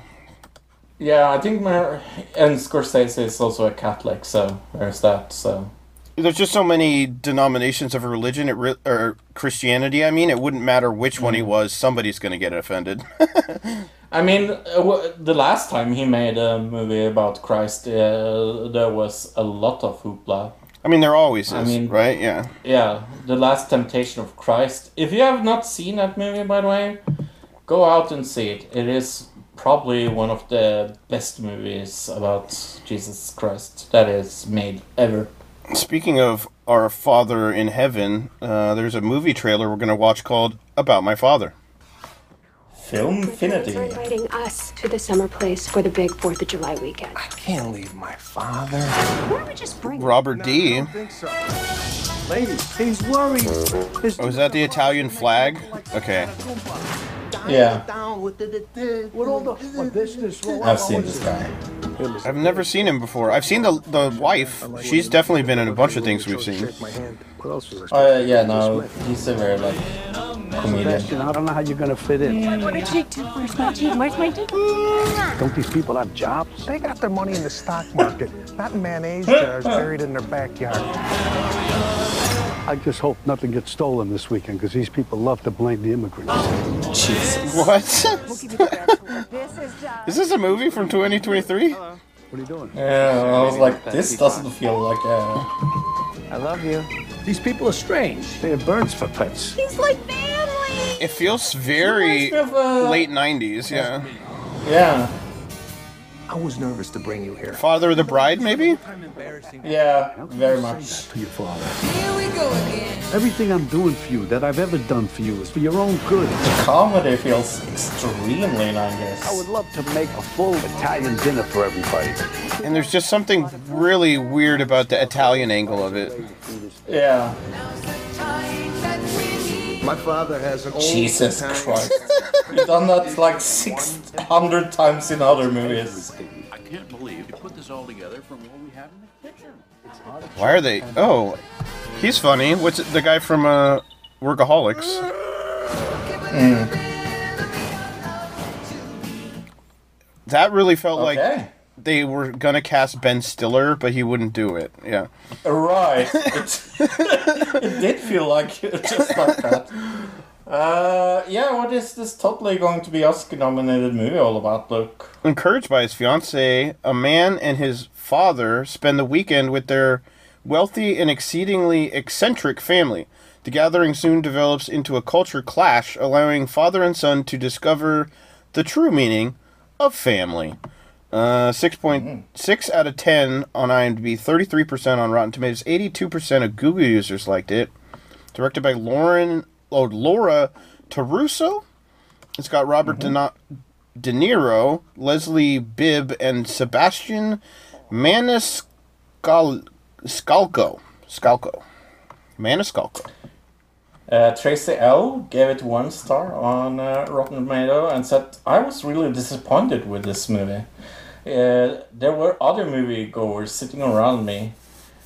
Yeah, I think Mar- and Scorsese is also a Catholic, so there's that, so. There's just so many denominations of religion, re- or Christianity. I mean, it wouldn't matter which one he was. Somebody's going to get offended. I mean, uh, the last time he made a movie about Christ, uh, there was a lot of hoopla. I mean, there always is, I mean- right? Yeah. Yeah, The Last Temptation of Christ. If you have not seen that movie, by the way, go out and see it. It is probably one of the best movies about Jesus Christ that is made ever. Speaking of our Father in Heaven, uh, there's a movie trailer we're going to watch called About My Father. Filmfinity. They're inviting us to the summer place for the big 4th of July weekend. I can't leave my father. Why don't we just bring Robert D. Ladies, he's worried. His Oh, is that the Italian flag? Okay. Yeah. down with the, the, the with all the what, this this roll I've seen this guy. I've never seen him before. I've seen the the wife. She's definitely been in a bunch of things we've seen. What else was Uh, yeah, no, he's a very, like, comedian. I don't know how you're gonna fit in. What did you do? Where's my team? Where's my team? Don't these people have jobs? They got their money in the stock market, not in mayonnaise jars buried in their backyard. I just hope nothing gets stolen this weekend because these people love to blame the immigrants. What? Is this a movie from 2023? What are you doing? Yeah, I was like, this doesn't feel like a. I love you. These people are strange. They have birds for pets. He's like family. It feels very Reminds me of, uh, late 90s, yeah. Yeah. I was nervous to bring you here. Father of the Bride, maybe? Yeah, very much. To your father. Here we go again. Everything I'm doing for you, that I've ever done for you, is for your own good. The Comedy feels extremely 90s. I would love to make a full Italian dinner for everybody. And there's just something really weird about the Italian angle of it. Yeah. My father has an old Jesus Italian- Christ. You've done that like 600 times in other movies. I can't believe you put this all together from what we have in the kitchen. Why are they? Oh, he's funny. What's it, the guy from uh, Workaholics? That really felt Okay. like they were gonna cast Ben Stiller, but he wouldn't do it. Yeah. Right. It, it did feel like just like that. Uh, yeah, what is this totally going to be Oscar-nominated movie all about, Luke? Encouraged by his fiance, a man and his father spend the weekend with their wealthy and exceedingly eccentric family. The gathering soon develops into a culture clash, allowing father and son to discover the true meaning of family. Uh, 6.6 out of 10 on IMDb, 33% on Rotten Tomatoes, 82% of Google users liked it. Directed by Lauren, oh, Laura Terruso. It's got Robert De, Na- De Niro, Leslie Bibb, and Sebastian Maniscal- Scalco. Scalco. Maniscalco. Uh, Tracy L gave it one star on uh, Rotten Tomato and said, I was really disappointed with this movie. Uh, there were other moviegoers sitting around me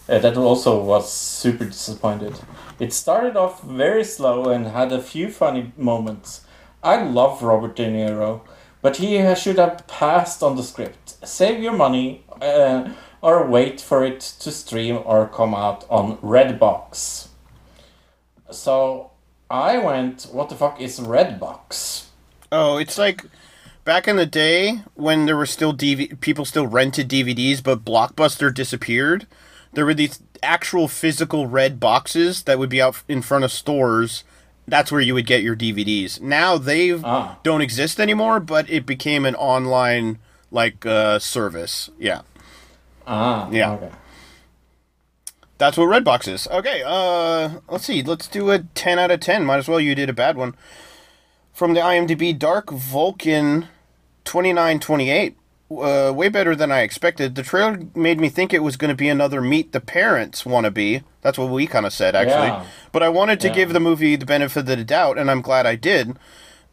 uh, that also was super disappointed. It started off very slow and had a few funny moments. I love Robert De Niro, but he should have passed on the script. Save your money uh, or wait for it to stream or come out on Redbox. So I went, what the fuck is Redbox? Oh, it's like back in the day when there were still DV- people still rented DVDs, but Blockbuster disappeared. There were these actual physical red boxes that would be out in front of stores. That's where you would get your DVDs. Now they don't exist anymore, but it became an online like uh, service. Yeah. Ah, Yeah. okay. That's what Redbox is. Okay, uh, let's see. Let's do a 10 out of 10. Might as well. You did a bad one. From the IMDb, Dark Vulcan 2928. Uh, way better than I expected. The trailer made me think it was going to be another Meet the Parents wannabe. That's what we kind of said, actually. Yeah. But I wanted to Yeah. give the movie the benefit of the doubt, and I'm glad I did.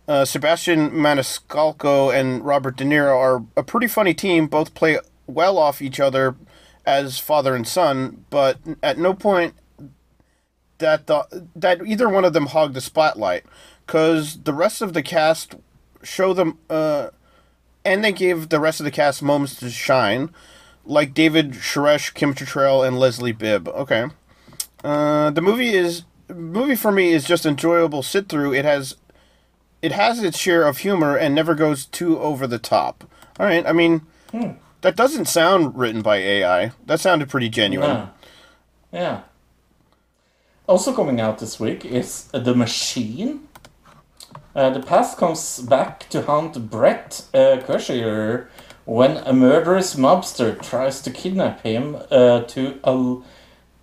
Uh, Sebastian Maniscalco and Robert De Niro are a pretty funny team. Both play well off each other as father and son, but at no point that the that either one of them hog the spotlight, because the rest of the cast show them, uh, and they gave the rest of the cast moments to shine, like David Rasche, Kim Cattrall, and Leslie Bibb. Okay, uh, the movie is movie for me is just enjoyable sit through. It has it has its share of humor and never goes too over the top. All right, I mean. That doesn't sound written by AI. That sounded pretty genuine. Yeah. Yeah. Also coming out this week is The Machine. Uh, the past comes back to haunt Brett uh, Kreischer when a murderous mobster tries to kidnap him uh, to al-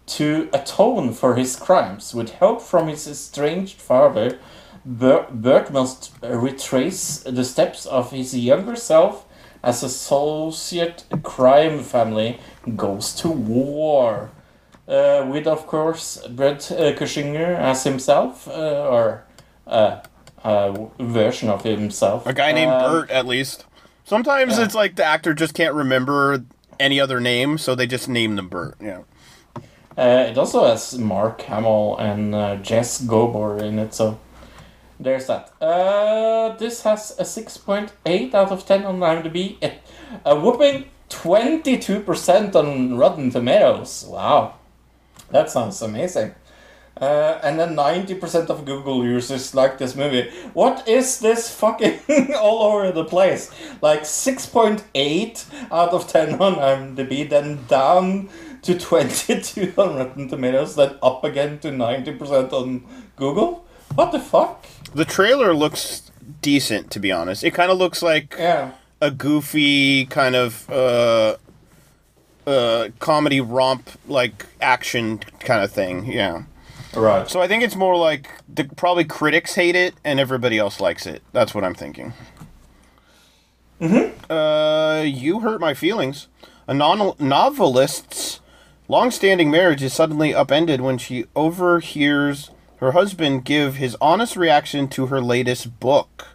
to atone for his crimes. With help from his estranged father, Ber- Bert must retrace the steps of his younger self as a associate crime family goes to war. Uh, with, of course, Brett uh, Kershinger as himself, uh, or uh, version of himself. A guy named Um, Bert, at least. Sometimes yeah. it's like the actor just can't remember any other name, so they just name them Bert. Yeah. Uh, it also has Mark Hamill and uh, Jess Gabor in it, so there's that. Uh, this has a 6.8 out of 10 on IMDb, a- a whooping 22% on Rotten Tomatoes. Wow, that sounds amazing. Uh, and then 90% of Google users like this movie. What is this fucking all over the place? Like 6.8 out of 10 on IMDb, then down to 22 on Rotten Tomatoes, then up again to 90% on Google? What the fuck? The trailer looks decent, to be honest. It kind of looks like Yeah. a goofy kind of uh, uh, comedy romp, like action kind of thing. Yeah. Right. So I think it's more like the probably critics hate it and everybody else likes it. That's what I'm thinking. Mm-hmm. Uh, you hurt my feelings. A non- novelist's long-standing marriage is suddenly upended when she overhears her husband give his honest reaction to her latest book.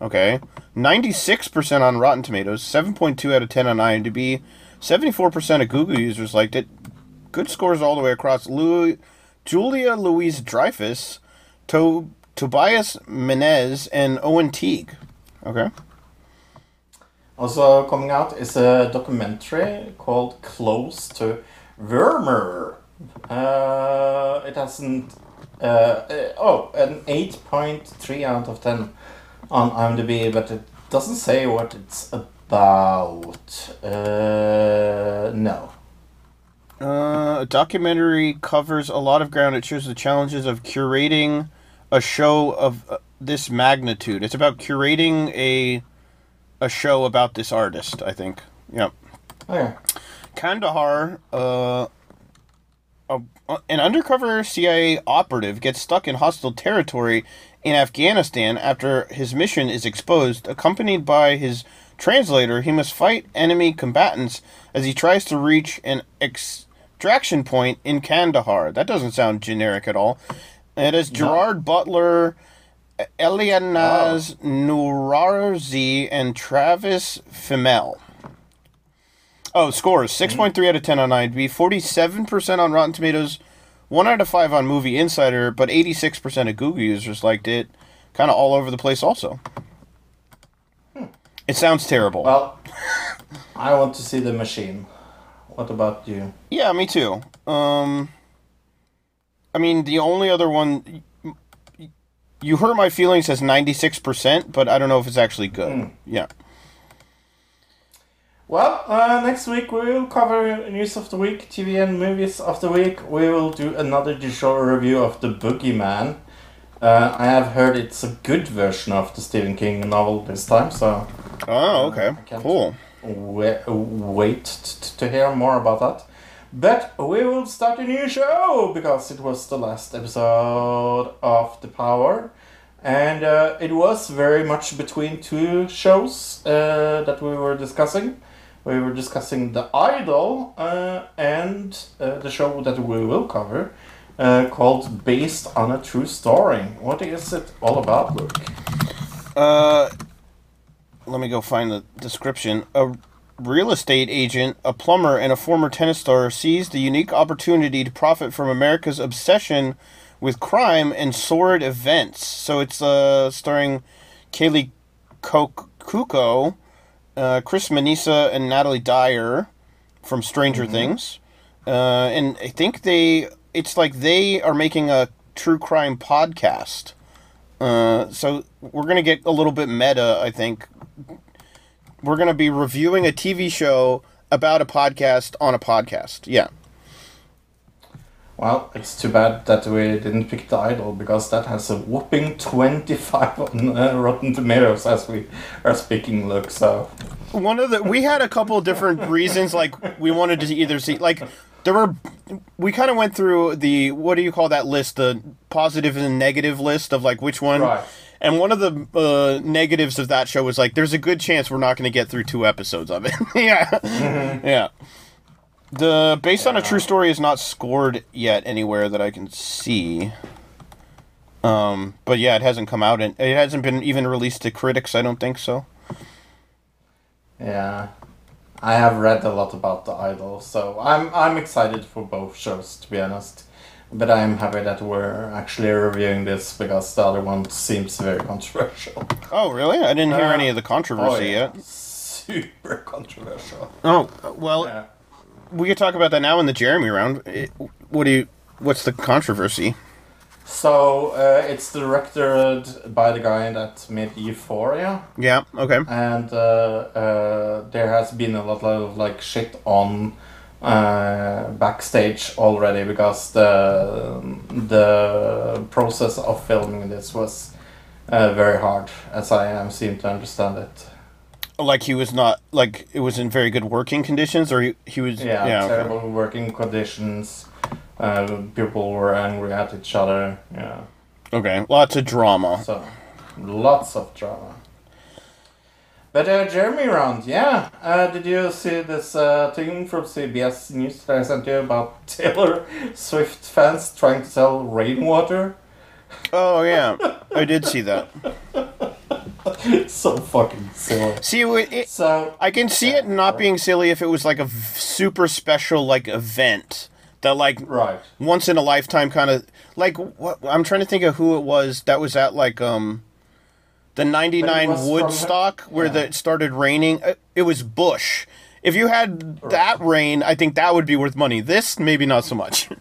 Okay, ninety-six percent on Rotten Tomatoes, seven point two out of ten on IMDb, seventy-four percent of Google users liked it. Good scores all the way across. Louis, Julia Louise Dreyfus, to, Tobias Menzies, and Owen Teague. Okay. Also coming out is a documentary called Close to Vermeer. Uh, it hasn't Uh, uh, oh, an 8.3 out of 10 on IMDb, but it doesn't say what it's about. Uh, no. Uh, a documentary covers a lot of ground. It shows the challenges of curating a show of uh, this magnitude. It's about curating a a show about this artist. I think. Yep. Okay. Kandahar, uh, a, an undercover CIA operative gets stuck in hostile territory in Afghanistan after his mission is exposed. Accompanied by his translator, he must fight enemy combatants as he tries to reach an extraction point in Kandahar. That doesn't sound generic at all. It is Gerard Butler, Elnaaz oh. Norouzi, and Travis Fimmel. Oh, scores hmm. 6.3 out of 10 on IMDb, 47% on Rotten Tomatoes, 1 out of 5 on Movie Insider, but 86% of Google users liked it. Kind of all over the place, also. Hmm. It sounds terrible. Well, I want to see the machine. What about you? Yeah, me too. Um, I mean, the only other one. You hurt my feelings as 96%, but I don't know if it's actually good. Yeah. Well, uh, next week we will cover news of the week, TV and movies of the week. We will do another digital review of The Boogeyman. Uh, I have heard it's a good version of the Stephen King novel this time, so. Oh, okay. Can't Cool. Wa- wait to hear more about that. But we will start a new show because it was the last episode of The Power. And uh, it was very much between two shows uh, that we were discussing. We were discussing The Idol uh, and uh, the show that we will cover uh, called Based on a True Story. What is it all about, Luke? Let me go find the description. A real estate agent, a plumber, and a former tennis star seized the unique opportunity to profit from America's obsession with crime and sordid events. So it's uh, starring Kaley Cuoco, uh, Chris Messina, and Natalie Dyer from Stranger Things. Uh, and I think they, it's like they are making a true crime podcast. Uh, so we're gonna get a little bit meta, I think. We're gonna be reviewing a TV show about a podcast on a podcast. Yeah. Well, it's too bad that we didn't pick the idol because that has a whopping 25 on uh, Rotten Tomatoes as we are speaking, look. So, One of the we had a couple different reasons like we wanted to either see like there were we kind of went through the what do you call that list? The positive and negative list of like which one? Right. and one of the uh, negatives of that show was like there's a good chance we're not going to get through two episodes of it. Yeah. Yeah. The based on a true story is not scored yet anywhere that I can see. Um but yeah it hasn't come out and it hasn't been even released to critics I don't think so. Yeah. I have read a lot about the idol, so I'm I'm excited for both shows to be honest. But I'm happy that we're actually reviewing this because the other one seems very controversial. Oh, really? I didn't hear Uh, any of the controversy oh, yeah. yet. Super controversial. Oh, well, Yeah. we could talk about that now in the Jeremy round. What do you? What's the controversy? So uh, it's directed by the guy that made Euphoria. Yeah. Okay. and uh, uh, there has been a lot of like shit on uh, backstage already because the the process of filming this was uh, very hard, as I am seem to understand it. Like he was not like it was in very good working conditions, or he, he was Yeah, yeah. okay. terrible working conditions. Uh, people were angry at each other. Yeah, Okay, lots of drama. so lots of drama. But uh, Jeremy Round, yeah. Uh, did you see this uh, thing from CBS News that I sent you about Taylor Swift fans trying to sell rainwater? Oh yeah, I did see that. so fucking silly. See, it, it- So I can see it not being silly if it was like a v- super special like event that like right, once in a lifetime kind of like what I'm trying to think of who it was that was at like um the 99 was from- Woodstock where yeah. started raining Uh, it was Bush if you had that rain I think that would be worth money this maybe not so much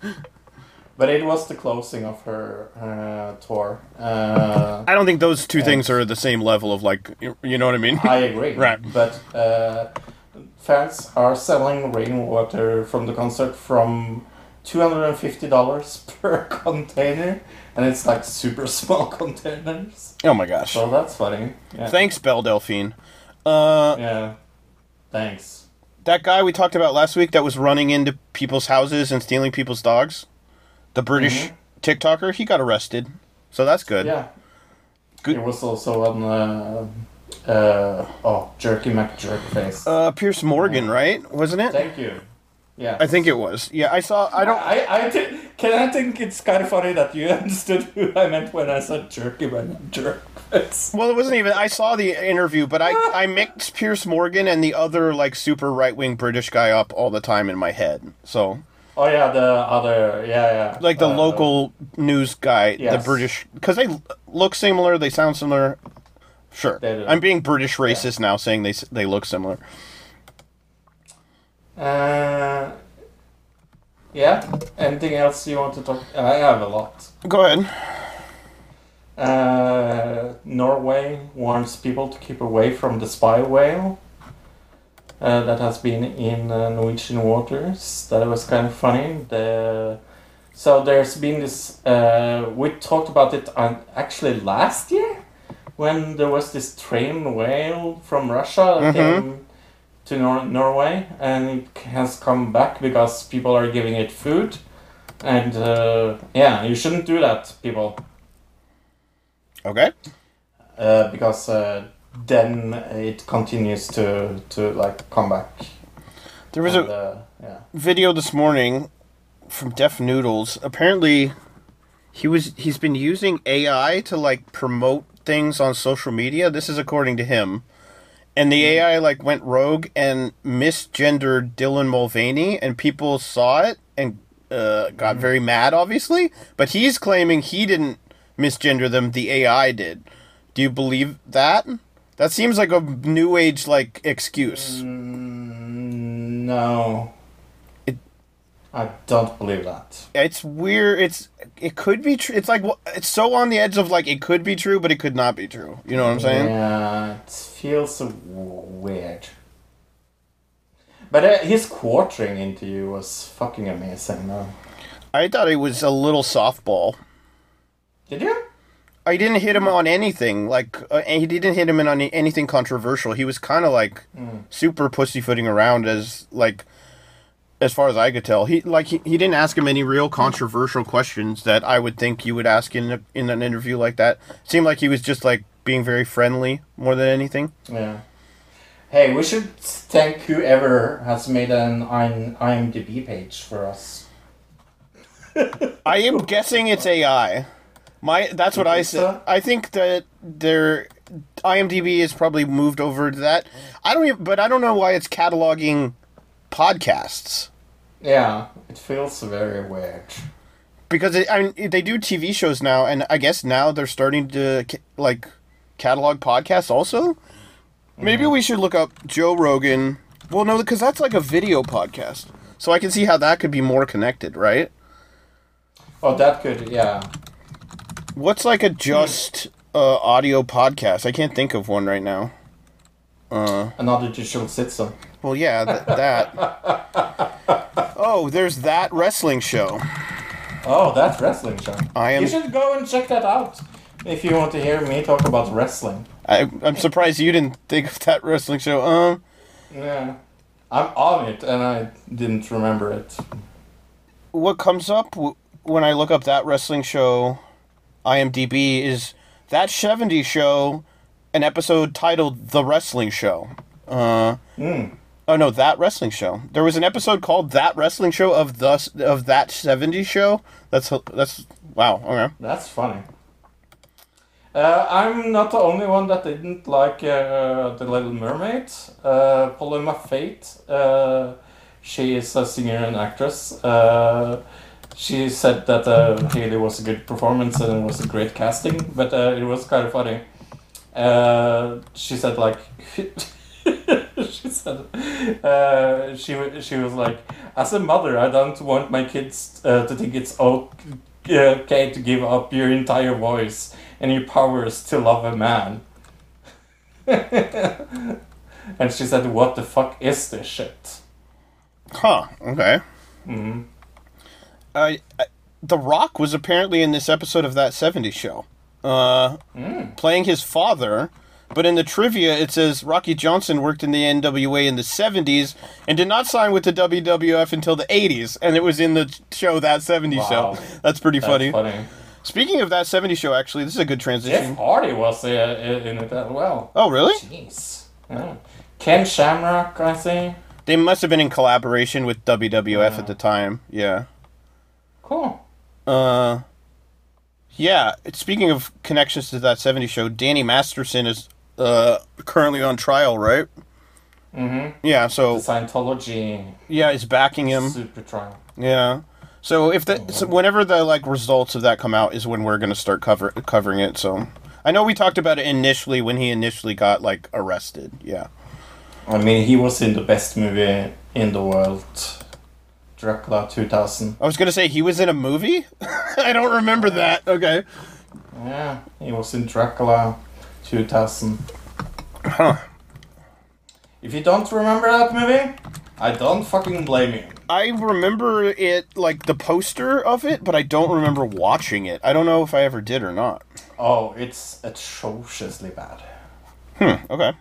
But it was the closing of her uh, tour. Uh, I don't think those two things are the same level of like, you you know what I mean? I agree. Right. But uh, fans are selling rainwater from the concert from two hundred and fifty dollars per container, and it's like super small containers. Oh my gosh. So that's funny. Yeah. Thanks, Belle Delphine. Uh, Yeah. Thanks. that guy we talked about last week that was running into people's houses and stealing people's dogs, the British Mhm. TikToker, he got arrested. So that's good. Yeah. Good. It was also on uh, uh, oh Jerky McJerkface. Uh, Piers Morgan, right? Wasn't it? Thank you. Yeah. I think it was. Yeah, I saw. I don't. I, I thi- can I think it's kind of funny that you understood who I meant when I said jerky McJerkface. Well, it wasn't even. I saw the interview, but I I mixed Piers Morgan and the other like super right wing British guy up all the time in my head. So Oh yeah, the other yeah yeah. like the Uh, local news guy, the British, because they look similar, they sound similar. Sure, They do. I'm being British racist now, saying they they look similar. Uh, yeah. Anything else you want to talk? I have a lot. Go ahead. Uh, Norway warns people to keep away from the spy whale uh, that has been in uh, Norwegian waters. That was kind of funny. The so there's been this. Uh, we talked about it on actually last year when there was this train whale from Russia Mhm. came to Nor- Norway and it has come back because people are giving it food. And uh, yeah, you shouldn't do that, people. Okay. Uh, because uh, then it continues to to like come back. There was And, a uh, yeah. video this morning from Def Noodles. Apparently, he was he's been using AI to like promote things on social media. This is according to him. And the AI like went rogue and misgendered Dylan Mulvaney, and people saw it and uh, got very mad, obviously. But he's claiming he didn't misgender them; the AI did. Do you believe that? That seems like a new age like excuse. Mm, no. It. I don't believe that. It's weird. It's it could be true. It's like it's so on the edge of like it could be true, but it could not be true. You know what I'm saying? Yeah, it feels so weird. But uh, his quartering into you was fucking amazing, though. I thought it was a little softball. Did you? I didn't hit him on anything like uh, he didn't hit him in on anything controversial. He was kind of like Mm. super pussyfooting around as like as far as I could tell. He like he, he didn't ask him any real controversial questions that I would think you would ask in a, in an interview like that. seemed like he was just like being very friendly more than anything. Yeah. Hey, we should thank whoever has made an IMDb page for us. I am guessing it's AI. My that's what I said. I think that their IMDb is probably moved over to that. I don't even, but I don't know why it's cataloging podcasts Yeah, it feels very weird. because it, I mean they do TV shows now, and I guess now they're starting to like catalog podcasts also. Maybe we should look up Joe Rogan. Well, no, because that's like a video podcast, so I can see how that could be more connected, right? Oh, that could, yeah. What's like a just uh, audio podcast? I can't think of one right now. Uh, Another digital citizen. Well, yeah, th- that. Oh, there's that wrestling show. Oh, that wrestling show. I am- You should go and check that out if you want to hear me talk about wrestling. I, I'm surprised you didn't think of that wrestling show. Um, Yeah. I'm on it and I didn't remember it. what comes up w- when I look up that wrestling show, IMDb is that 70 show, an episode titled "The Wrestling Show." Uh, Mm. Oh no, that wrestling show. There was an episode called "That Wrestling Show" of the of that 70 show. That's that's wow. Okay. That's funny. Uh, I'm not the only one that didn't like uh, The Little Mermaid. Uh, Paloma Faith, uh, she is a singer and actress. Uh, she said that uh, Halle was a good performance and it was a great casting, but uh, it was kind of funny. She said like, she said, uh, she she was like, as a mother, I don't want my kids uh, to think it's okay to give up your entire voice and your powers to love a man. and she said, "What the fuck is this shit?" Huh. Okay. Mhm. I, I, The Rock was apparently in this episode of that '70s show, uh, playing his father. But in the trivia, it says Rocky Johnson worked in the NWA in the '70s and did not sign with the WWF until the '80s, and it was in the show that '70s Wow. show. That's pretty That's funny. funny. Speaking of that '70s show, actually, this is a good transition. Jeff Hardy was uh, in it as well. Oh, really? Jeez. Yeah. Ken Shamrock, I see. They must have been in collaboration with WWF at the time. Yeah. Cool. Uh, yeah. Speaking of connections to that '70s show, Danny Masterson is uh currently on trial, right? Mm-hmm. Yeah. So The Scientology yeah, is backing him. super trial. Yeah. So if the so whenever the like results of that come out is when we're gonna start cover covering it. So I know we talked about it initially when he initially got like arrested. Yeah. I mean, he was in the best movie in the world, Dracula 2000. I was gonna say he was in a movie. I don't remember that. Okay. Yeah, he was in Dracula 2000. Huh. If you don't remember that movie, I don't fucking blame you. I remember it like the poster of it, but I don't remember watching it. I don't know if I ever did or not. Oh, it's atrociously bad. Hmm. Okay.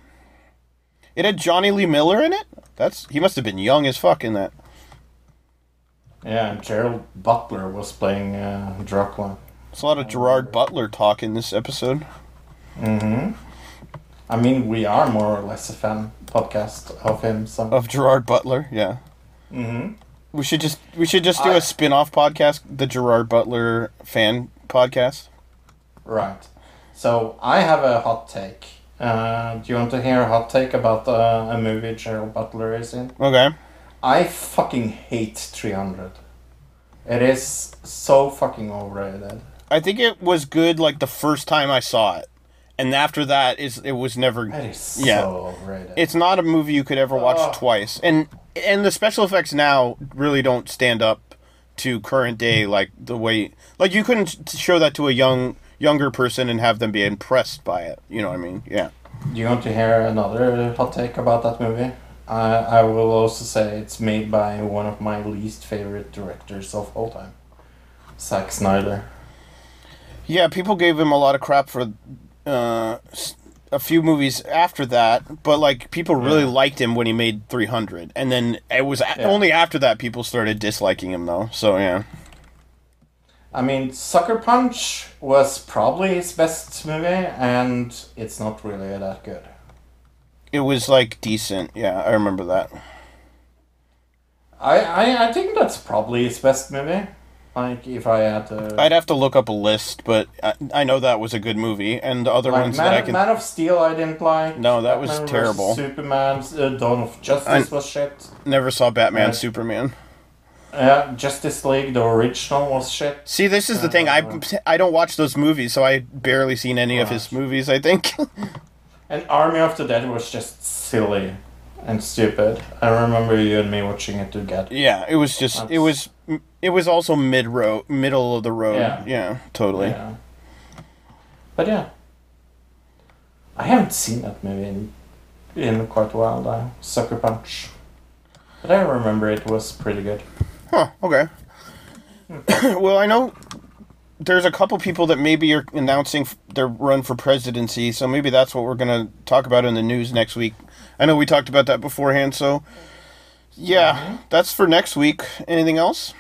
It had Jonny Lee Miller in it. That's he must have been young as fuck in that. Yeah, and Gerald Butler was playing uh, Dracula. There's a lot of Gerard Butler talk in this episode. Mm-hmm. I mean, we are more or less a fan podcast of him, so. Of Gerard Butler, yeah. Mm-hmm. We should just we should just do I- a spin-off podcast, the Gerard Butler fan podcast. Right. So I have a hot take. Uh, do you want to hear a hot take about uh, a movie Gerald Butler is in? Okay. I fucking hate 300. It is so fucking overrated. I think it was good like the first time I saw it. And after that is it was never It is yeah. so overrated. It's not a movie you could ever watch Oh. twice. And and the special effects now really don't stand up to current day mm-hmm. like the way like you couldn't show that to a young younger person and have them be impressed by it. You know what I mean? Yeah. Do you want to hear another hot take about that movie? I, I will also say it's made by one of my least favorite directors of all time, Zack Snyder. Yeah, people gave him a lot of crap for uh, a few movies after that, but like people really liked him when he made 300, and then it was Yeah. only after that people started disliking him though. So yeah, I mean, Sucker Punch was probably his best movie, and it's not really that good. it was like decent. Yeah, I remember that. I, I, I think that's probably his best movie. Like, if I had to. I'd have to look up a list, but I, I know that was a good movie, and the other like, ones Man, that I can. Man of Steel, I didn't like. No, that was Batman versus terrible. Superman, uh, Dawn of Justice I- was shit. Never saw Batman. Superman. Yeah, Justice League, the original was shit. See, this is the thing. I I don't watch those movies, so I barely seen any of his movies. I think. And Army of the Dead was just silly and stupid. I remember you and me watching it together. yeah, it was just. It was. It was also mid road, middle of the road. Yeah. Yeah, totally. Yeah. But yeah. I haven't seen that movie in, in quite a while now. Sucker Punch. But I remember it was pretty good. Huh. Okay. well, I know there's a couple people that maybe are announcing their run for presidency, so maybe that's what we're gonna talk about in the news next week. I know we talked about that beforehand, so yeah, that's for next week. Anything else?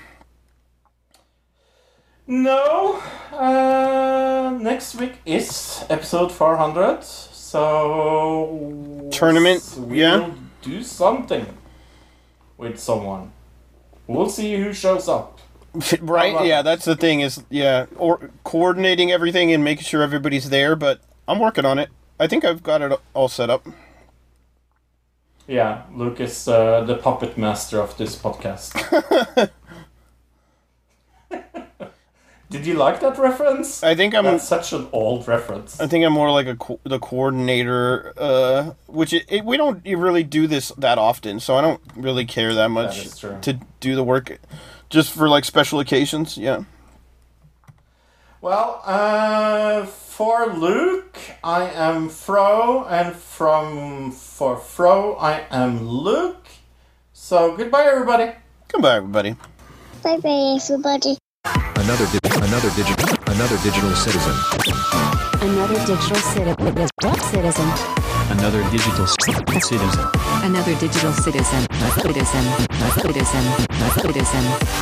No. Uh, next week is episode 400. So. Tournament, We yeah. will do something with someone. We'll see who shows up. right? Yeah, that's the thing is yeah, or coordinating everything and making sure everybody's there. But I'm working on it. I think I've got it all set up. Yeah, Luke is uh, the puppet master of this podcast. Did you like that reference? I think I'm. That's such an old reference. I think I'm more like a co- the coordinator, uh, which it, it, we don't really do this that often, so I don't really care that much true. to do the work, just for like special occasions. Yeah. Well, uh, for Luke, I am Fro, and from for Fro, I am Luke. So goodbye, everybody. Goodbye, everybody. Bye bye, everybody. Another di- another digital another digital citizen. Another digital citi- citizen. Another digital citizen. Another digital citizen. Citizen. Citizen. Citizen.